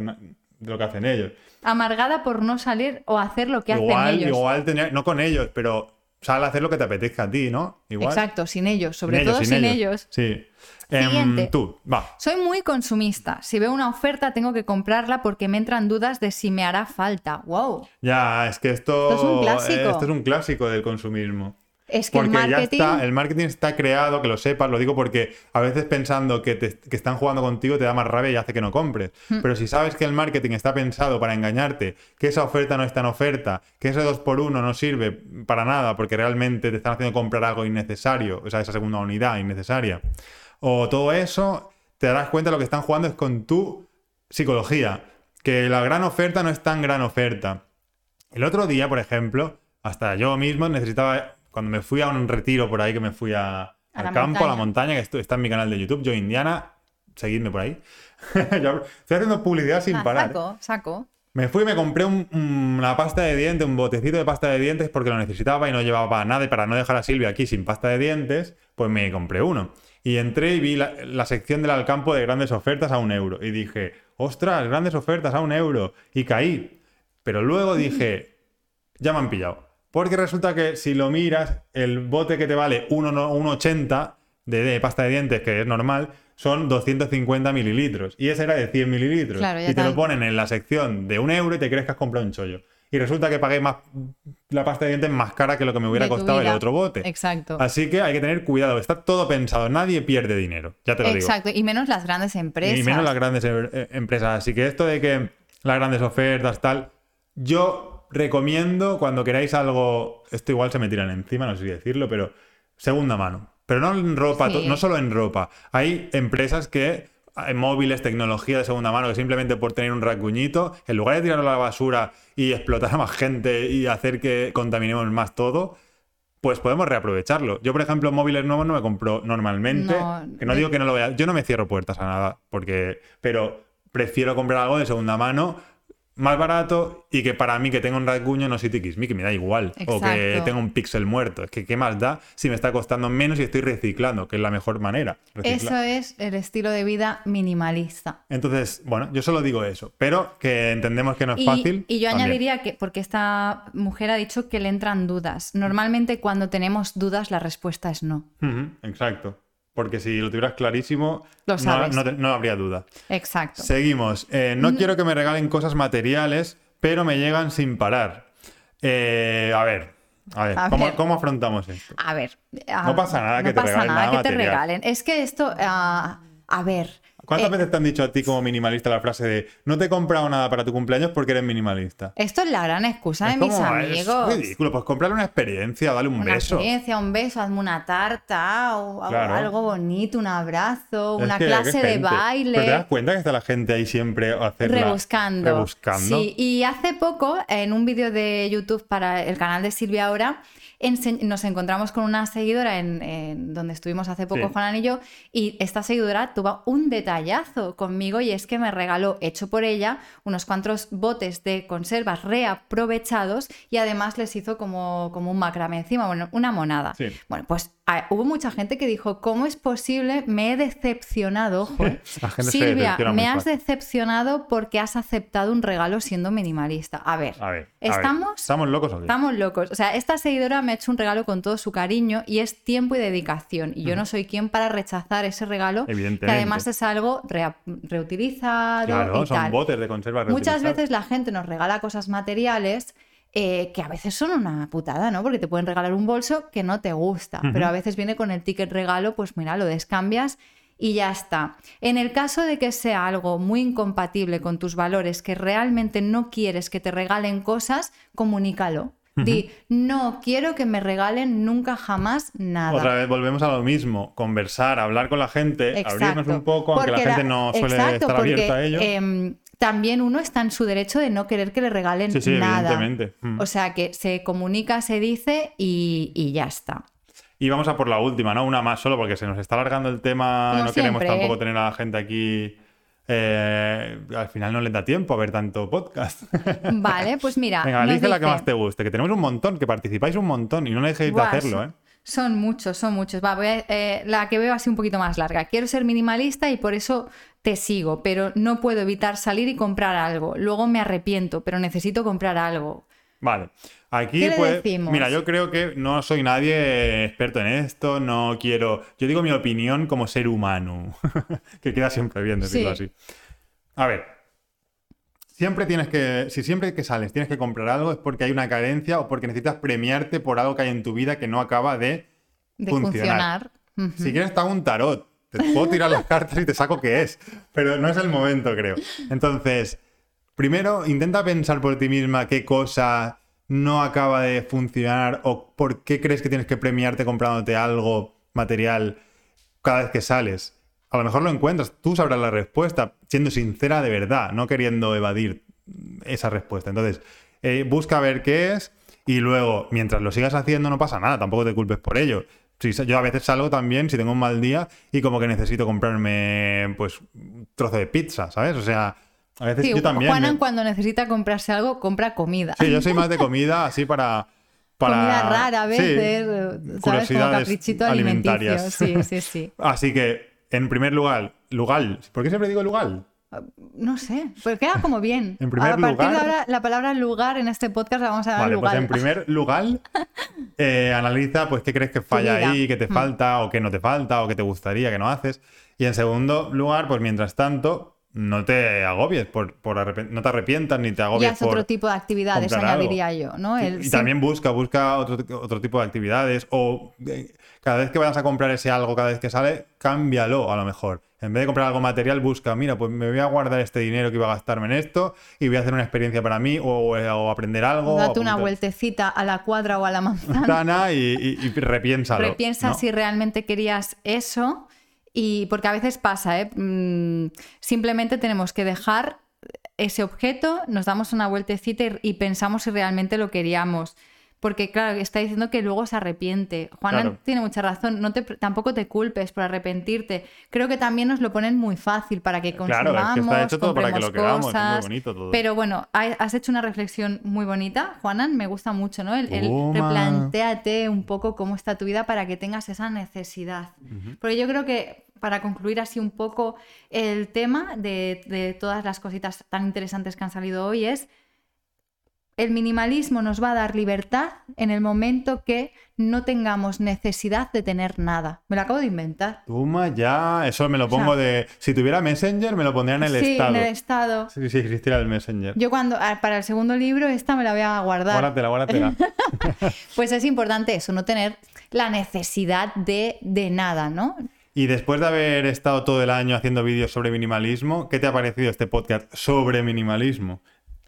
lo que hacen ellos. Amargada por no salir o hacer lo que igual, hacen ellos. igual tener- no con ellos, pero sal a hacer lo que te apetezca a ti, ¿no? Igual. Exacto, sin ellos, sobre Sin ellos, todo sin, ellos. Sí. Em, Siguiente. tú, va. Soy muy consumista. Si veo una oferta tengo que comprarla porque me entran dudas de si me hará falta. ¡Wow! Ya, es que esto, Esto es un clásico. esto es un clásico del consumismo. Es que Porque el marketing... ya está, el marketing está creado, que lo sepas, lo digo porque a veces pensando que, te- que están jugando contigo te da más rabia y hace que no compres. Hmm. Pero si sabes que el marketing está pensado para engañarte, que esa oferta no está en oferta, que ese 2x1 no sirve para nada porque realmente te están haciendo comprar algo innecesario, o sea, esa segunda unidad innecesaria, o todo eso, te darás cuenta de lo que están jugando es con tu psicología, que la gran oferta no es tan gran oferta. El otro día, por ejemplo, hasta yo mismo necesitaba, cuando me fui a un retiro por ahí, que me fui a- A al campo, a la montaña. que esto está en mi canal de YouTube, yo Indiana, seguidme por ahí. Yo estoy haciendo publicidad sin Ah, parar. saco, saco. Me fui y me compré un- un- una pasta de dientes, un botecito de pasta de dientes porque lo necesitaba y no llevaba nada. Y para no dejar a Silvia aquí sin pasta de dientes, pues me compré uno. Y entré y vi la, la sección del Alcampo de grandes ofertas a un euro. Y dije, ostras, grandes ofertas a un euro. Y caí. Pero luego dije, ya me han pillado. Porque resulta que si lo miras, el bote que te vale 1 no- 1,80 de, de pasta de dientes, que es normal, son 250 mililitros. Y ese era de 100 mililitros. Claro, y te lo ponen en la sección de un euro y te crees que has comprado un chollo. Y resulta que pagué más la pasta de dientes más cara que lo que me hubiera De costado el otro bote. Exacto. Así que hay que tener cuidado. Está todo pensado. Nadie pierde dinero. Ya te lo digo. Exacto. Y menos las grandes empresas. Y menos las grandes eh, empresas. Así que esto de que las grandes ofertas, tal. Yo recomiendo cuando queráis algo. Esto igual se me tiran encima, no sé si decirlo, pero segunda mano. Pero no en ropa, Sí. no solo en ropa. Hay empresas que. Hay móviles, tecnología de segunda mano, que simplemente por tener un rasguñito, en lugar de tirarlo a la basura y explotar a más gente y hacer que contaminemos más todo, pues podemos reaprovecharlo. Yo, por ejemplo, móviles nuevos no me compro normalmente. No, que no digo que no lo vea. Yo no me cierro puertas a nada, porque. Pero prefiero comprar algo de segunda mano más barato y que para mí que tenga un rasguño no soy tiquismiqui, me da igual. O que tenga un píxel muerto. Es que qué más da si me está costando menos y estoy reciclando, que es la mejor manera. reciclar. Eso es el estilo de vida minimalista. Entonces, bueno, yo solo digo eso, pero que entendemos que no es Y, fácil. y yo también. añadiría que, porque esta mujer ha dicho que le entran dudas. Normalmente cuando tenemos dudas la respuesta es no. Exacto. Porque si lo tuvieras clarísimo, Lo no, sabes. no te- no habría duda. Exacto. Seguimos. Eh, no quiero que me regalen cosas materiales, pero me llegan sin parar. Eh, a ver, a ver, A ¿cómo, ver. cómo afrontamos esto? A ver. a- No pasa nada que no te pasa regalen nada nada que te regalen. Es que esto, ah, a ver. ¿Cuántas eh, veces te han dicho a ti como minimalista la frase de no te he comprado nada para tu cumpleaños porque eres minimalista? Esto es la gran excusa de mis amigos. Es ridículo, pues comprarle una experiencia, dale un Una beso. experiencia, un beso, hazme una tarta, o algo- Claro. algo bonito, un abrazo, una que, clase de baile. Pero te das cuenta que está la gente ahí siempre hacerla- Rebuscando. Rebuscando. Sí, y hace poco, en un vídeo de YouTube para el canal de Silvia Ahora, nos encontramos con una seguidora en, en donde estuvimos hace poco Sí. Juan y yo, y esta seguidora tuvo un detallazo conmigo y es que me regaló, hecho por ella, unos cuantos botes de conservas reaprovechados y además les hizo como, como un macramé encima, bueno, una monada. Sí. Bueno, pues ah, hubo mucha gente que dijo, ¿cómo es posible? Me he decepcionado, ojo, Silvia, me has decepcionado porque has aceptado un regalo siendo minimalista. A ver, A ver, a ver, ¿estamos? ¿Estamos locos o qué? Estamos locos. O sea, esta seguidora me ha hecho un regalo con todo su cariño y es tiempo y dedicación. Y yo no soy quien para rechazar ese regalo, que además es algo reutilizado Claro, y son tal. botes de conserva Muchas veces la gente nos regala cosas materiales eh, que a veces son una putada, ¿no? Porque te pueden regalar un bolso que no te gusta, pero a veces viene con el ticket regalo, pues mira, lo descambias y ya está. En el caso de que sea algo muy incompatible con tus valores, que realmente no quieres que te regalen cosas, comunícalo. Di, no quiero que me regalen nunca jamás nada. Otra vez volvemos a lo mismo, conversar, hablar con la gente, abrirnos un poco, aunque la gente no suele exacto, estar porque, abierta a ello. em, también uno está en su derecho de no querer que le regalen Sí, sí, nada. evidentemente. Mm. O sea que se comunica, se dice y, y ya está. Y vamos a por la última, ¿no? Una más solo, porque se nos está alargando el tema, Como no queremos tampoco tener a la gente aquí. eh, al final no les da tiempo a ver tanto podcast. Vale, pues mira. Venga, elige la que dice- más te guste, que tenemos un montón, que participáis un montón y no dejéis Buah, de hacerlo, ¿eh? Son muchos, son muchos. Va, voy a- eh, la que veo así un poquito más larga. Quiero ser minimalista y por eso te sigo, pero no puedo evitar salir y comprar algo. Luego me arrepiento, pero necesito comprar algo. Vale. Aquí, ¿Qué le pues, decimos? mira, yo creo que no soy nadie experto en esto, no quiero. Yo digo mi opinión como ser humano, que queda siempre bien decirlo Sí. así. A ver, siempre tienes que, si siempre que sales tienes que comprar algo es porque hay una carencia o porque necesitas premiarte por algo que hay en tu vida que no acaba de, De funcionar. Si quieres, hago un tarot. Te puedo tirar las cartas y te saco qué es. Pero no es el momento, creo. Entonces, primero, intenta pensar por ti misma qué cosa no acaba de funcionar o por qué crees que tienes que premiarte comprándote algo material cada vez que sales. A lo mejor lo encuentras, tú sabrás la respuesta, siendo sincera de verdad, no queriendo evadir esa respuesta. Entonces, eh, busca ver qué es y luego, mientras lo sigas haciendo, no pasa nada, tampoco te culpes por ello. Sa- yo a veces salgo también, si tengo un mal día, y como que necesito comprarme, pues, un trozo de pizza, ¿sabes? O sea, a veces Sí, yo también. Juanan me- cuando necesita comprarse algo, compra comida. Sí, yo soy más de comida, así para. para Comida rara a sí, veces, ¿sabes? Como caprichito alimentarias. Sí, sí, sí. Así que, en primer lugar, lugar. ¿Por qué siempre digo lugar? No sé, pues queda como bien. En primer a partir lugar- de ahora, la palabra lugar en este podcast la vamos a llamar Vale, pues lugar. en primer lugar, eh, analiza pues qué crees que falla ahí, qué te Mm. falta, o qué no te falta, o qué te gustaría, que no haces. Y en segundo lugar, pues mientras tanto, no te agobies, por, por no te arrepientas ni te Y agobies haz por... otro tipo de actividades, algo. añadiría yo, ¿no? El Y también busca, busca otro, otro tipo de actividades o eh, cada vez que vayas a comprar ese algo, cada vez que sale, cámbialo a lo mejor. En vez de comprar algo material, busca, mira, pues me voy a guardar este dinero que iba a gastarme en esto y voy a hacer una experiencia para mí o, eh, o aprender algo. Date o una vueltecita a la cuadra o a la manzana. Y, y, y repiénsalo. Repiensa ¿no? si realmente querías eso. Y porque a veces pasa, ¿eh? Mm, simplemente tenemos que dejar ese objeto, nos damos una vueltecita y, y pensamos si realmente lo queríamos. Porque, claro, está diciendo que luego se arrepiente. Juana Claro. tiene mucha razón. No te, tampoco te culpes por arrepentirte. Creo que también nos lo ponen muy fácil para que Claro, consumamos, es que está hecho todo para que lo es muy cosas. bonito todo. Pero bueno, ha- has hecho una reflexión muy bonita, Juanan. Me gusta mucho, ¿no? El, el replantéate un poco cómo está tu vida para que tengas esa necesidad. Porque yo creo que para concluir así un poco el tema de, de todas las cositas tan interesantes que han salido hoy es el minimalismo nos va a dar libertad en el momento que no tengamos necesidad de tener nada. Me lo acabo de inventar. Toma ya, eso me lo O sea- pongo de... Si tuviera Messenger, me lo pondría en el sí, estado. en el estado. Si si existiera el Messenger. Yo cuando ah, para el segundo libro esta me la voy a guardar. Guárdatela, guárdatela. Pues es importante eso, no tener la necesidad de, de nada, ¿no? Y después de haber estado todo el año haciendo vídeos sobre minimalismo, ¿qué te ha parecido este podcast sobre minimalismo?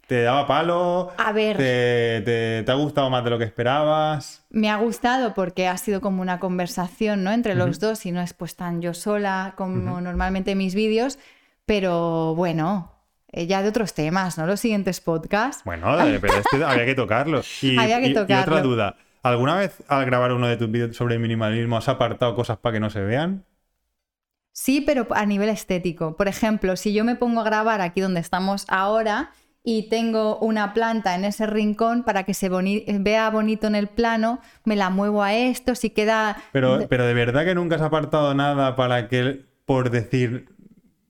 ¿Te daba palo? A ver. ¿Te, te- te ha gustado más de lo que esperabas? Me ha gustado porque ha sido como una conversación, ¿no? Entre los dos y no es pues tan yo sola como normalmente mis vídeos, pero bueno, eh, ya de otros temas, ¿no? Los siguientes podcasts. Bueno, pero este había que tocarlo. Y, Había que y- y tocarlo. otra duda. ¿Alguna vez al grabar uno de tus vídeos sobre minimalismo has apartado cosas para que no se vean? Sí, pero a nivel estético. Por ejemplo, si yo me pongo a grabar aquí donde estamos ahora y tengo una planta en ese rincón para que se boni- vea bonito en el plano, me la muevo a esto, si queda... Pero, pero de verdad que nunca has apartado nada para que, por decir,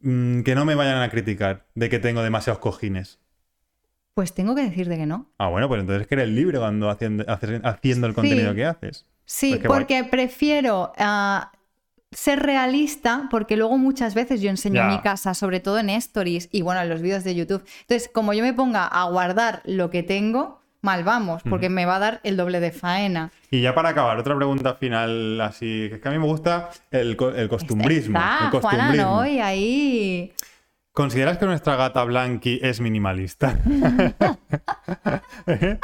mm, que no me vayan a criticar de que tengo demasiados cojines. Pues tengo que decirte que no. Ah, bueno, pues entonces que eres libre cuando haciendo, haciendo el contenido Sí. que haces. Sí, Pues guay. porque prefiero ah, ser realista, porque luego muchas veces yo enseño Ya. mi casa, sobre todo en stories y bueno, en los vídeos de YouTube. Entonces, como yo me ponga a guardar lo que tengo, mal vamos, porque me va a dar el doble de faena. Y ya para acabar, otra pregunta final así, que es que a mí me gusta el, co- el costumbrismo. Está, el Juana, costumbrismo. ¿no? Y ahí... ¿Consideras que nuestra gata Blanqui es minimalista? ¿Eh?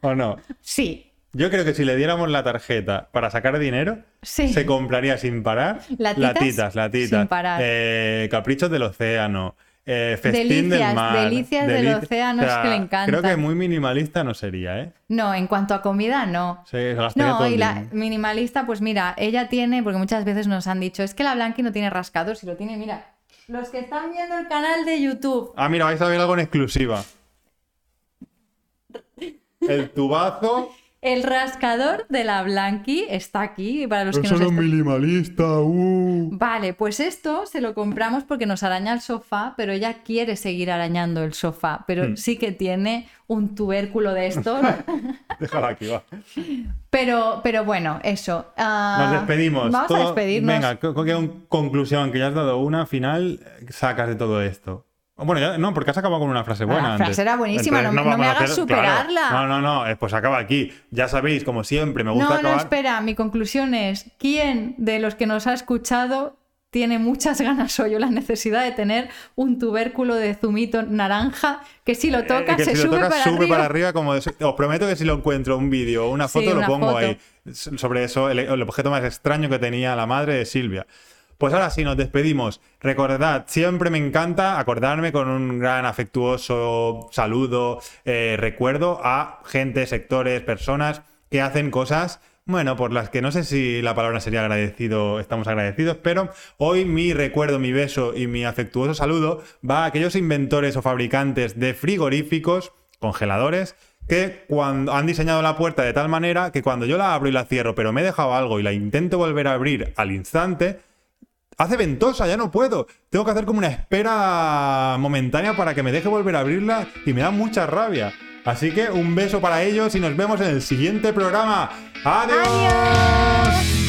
¿O no? Sí, Yo creo que si le diéramos la tarjeta para sacar dinero, Sí. se compraría sin parar ¿Latitas? latitas, latitas, Sin parar. eh, caprichos del océano, eh, festín Delicias, del mar. delicias del océano, es que le encantan. Creo que muy minimalista no sería, ¿eh? no, en cuanto a comida, no. Se todo No, y la minimalista, pues mira, ella tiene, porque muchas veces nos han dicho, es que la Blanqui no tiene rascados y lo tiene, mira. Los que están viendo el canal de YouTube, Ah, mira, vais a ver algo en exclusiva. El tubazo. El rascador de la Blanqui está aquí, para los que nos están- minimalista, uh. Vale, pues esto se lo compramos porque nos araña el sofá, pero ella quiere seguir arañando el sofá, pero Hmm. sí que tiene un tubérculo de estos. Déjala aquí, va. pero, pero bueno, eso. ah, Nos despedimos. Vamos a despedirnos. Venga, ¿qué, qué conclusión que ya has dado una final sacas de todo esto? Bueno, ya, no, porque has acabado con una frase buena. La antes. frase era buenísima, no- me hagas hacer- superarla. claro. No, no, no, eh, pues acaba aquí. Ya sabéis, como siempre, me gusta No, no, espera, mi conclusión es, ¿quién de los que nos ha escuchado tiene muchas ganas hoy o la necesidad de tener un tubérculo de zumito naranja que si lo Eh, tocas que se si sube, tocas, para, sube arriba? para arriba. Como de- os prometo que si lo encuentro un vídeo o una Sí, foto, lo una pongo foto. ahí. Sobre eso, el, el objeto más extraño que tenía la madre de Silvia. Pues ahora sí, nos despedimos. Recordad, siempre me encanta acordarme con un gran afectuoso saludo, eh, recuerdo a gente, sectores, personas que hacen cosas, bueno, por las que no sé si la palabra sería agradecido, estamos agradecidos, pero hoy mi recuerdo, mi beso y mi afectuoso saludo va a aquellos inventores o fabricantes de frigoríficos, congeladores, que cuando han diseñado la puerta de tal manera que cuando yo la abro y la cierro, pero me he dejado algo y la intento volver a abrir al instante, hace ventosa, ya no puedo. Tengo que hacer como una espera momentánea para que me deje volver a abrirla y me da mucha rabia. Así que un beso para ellos y nos vemos en el siguiente programa. ¡Adiós!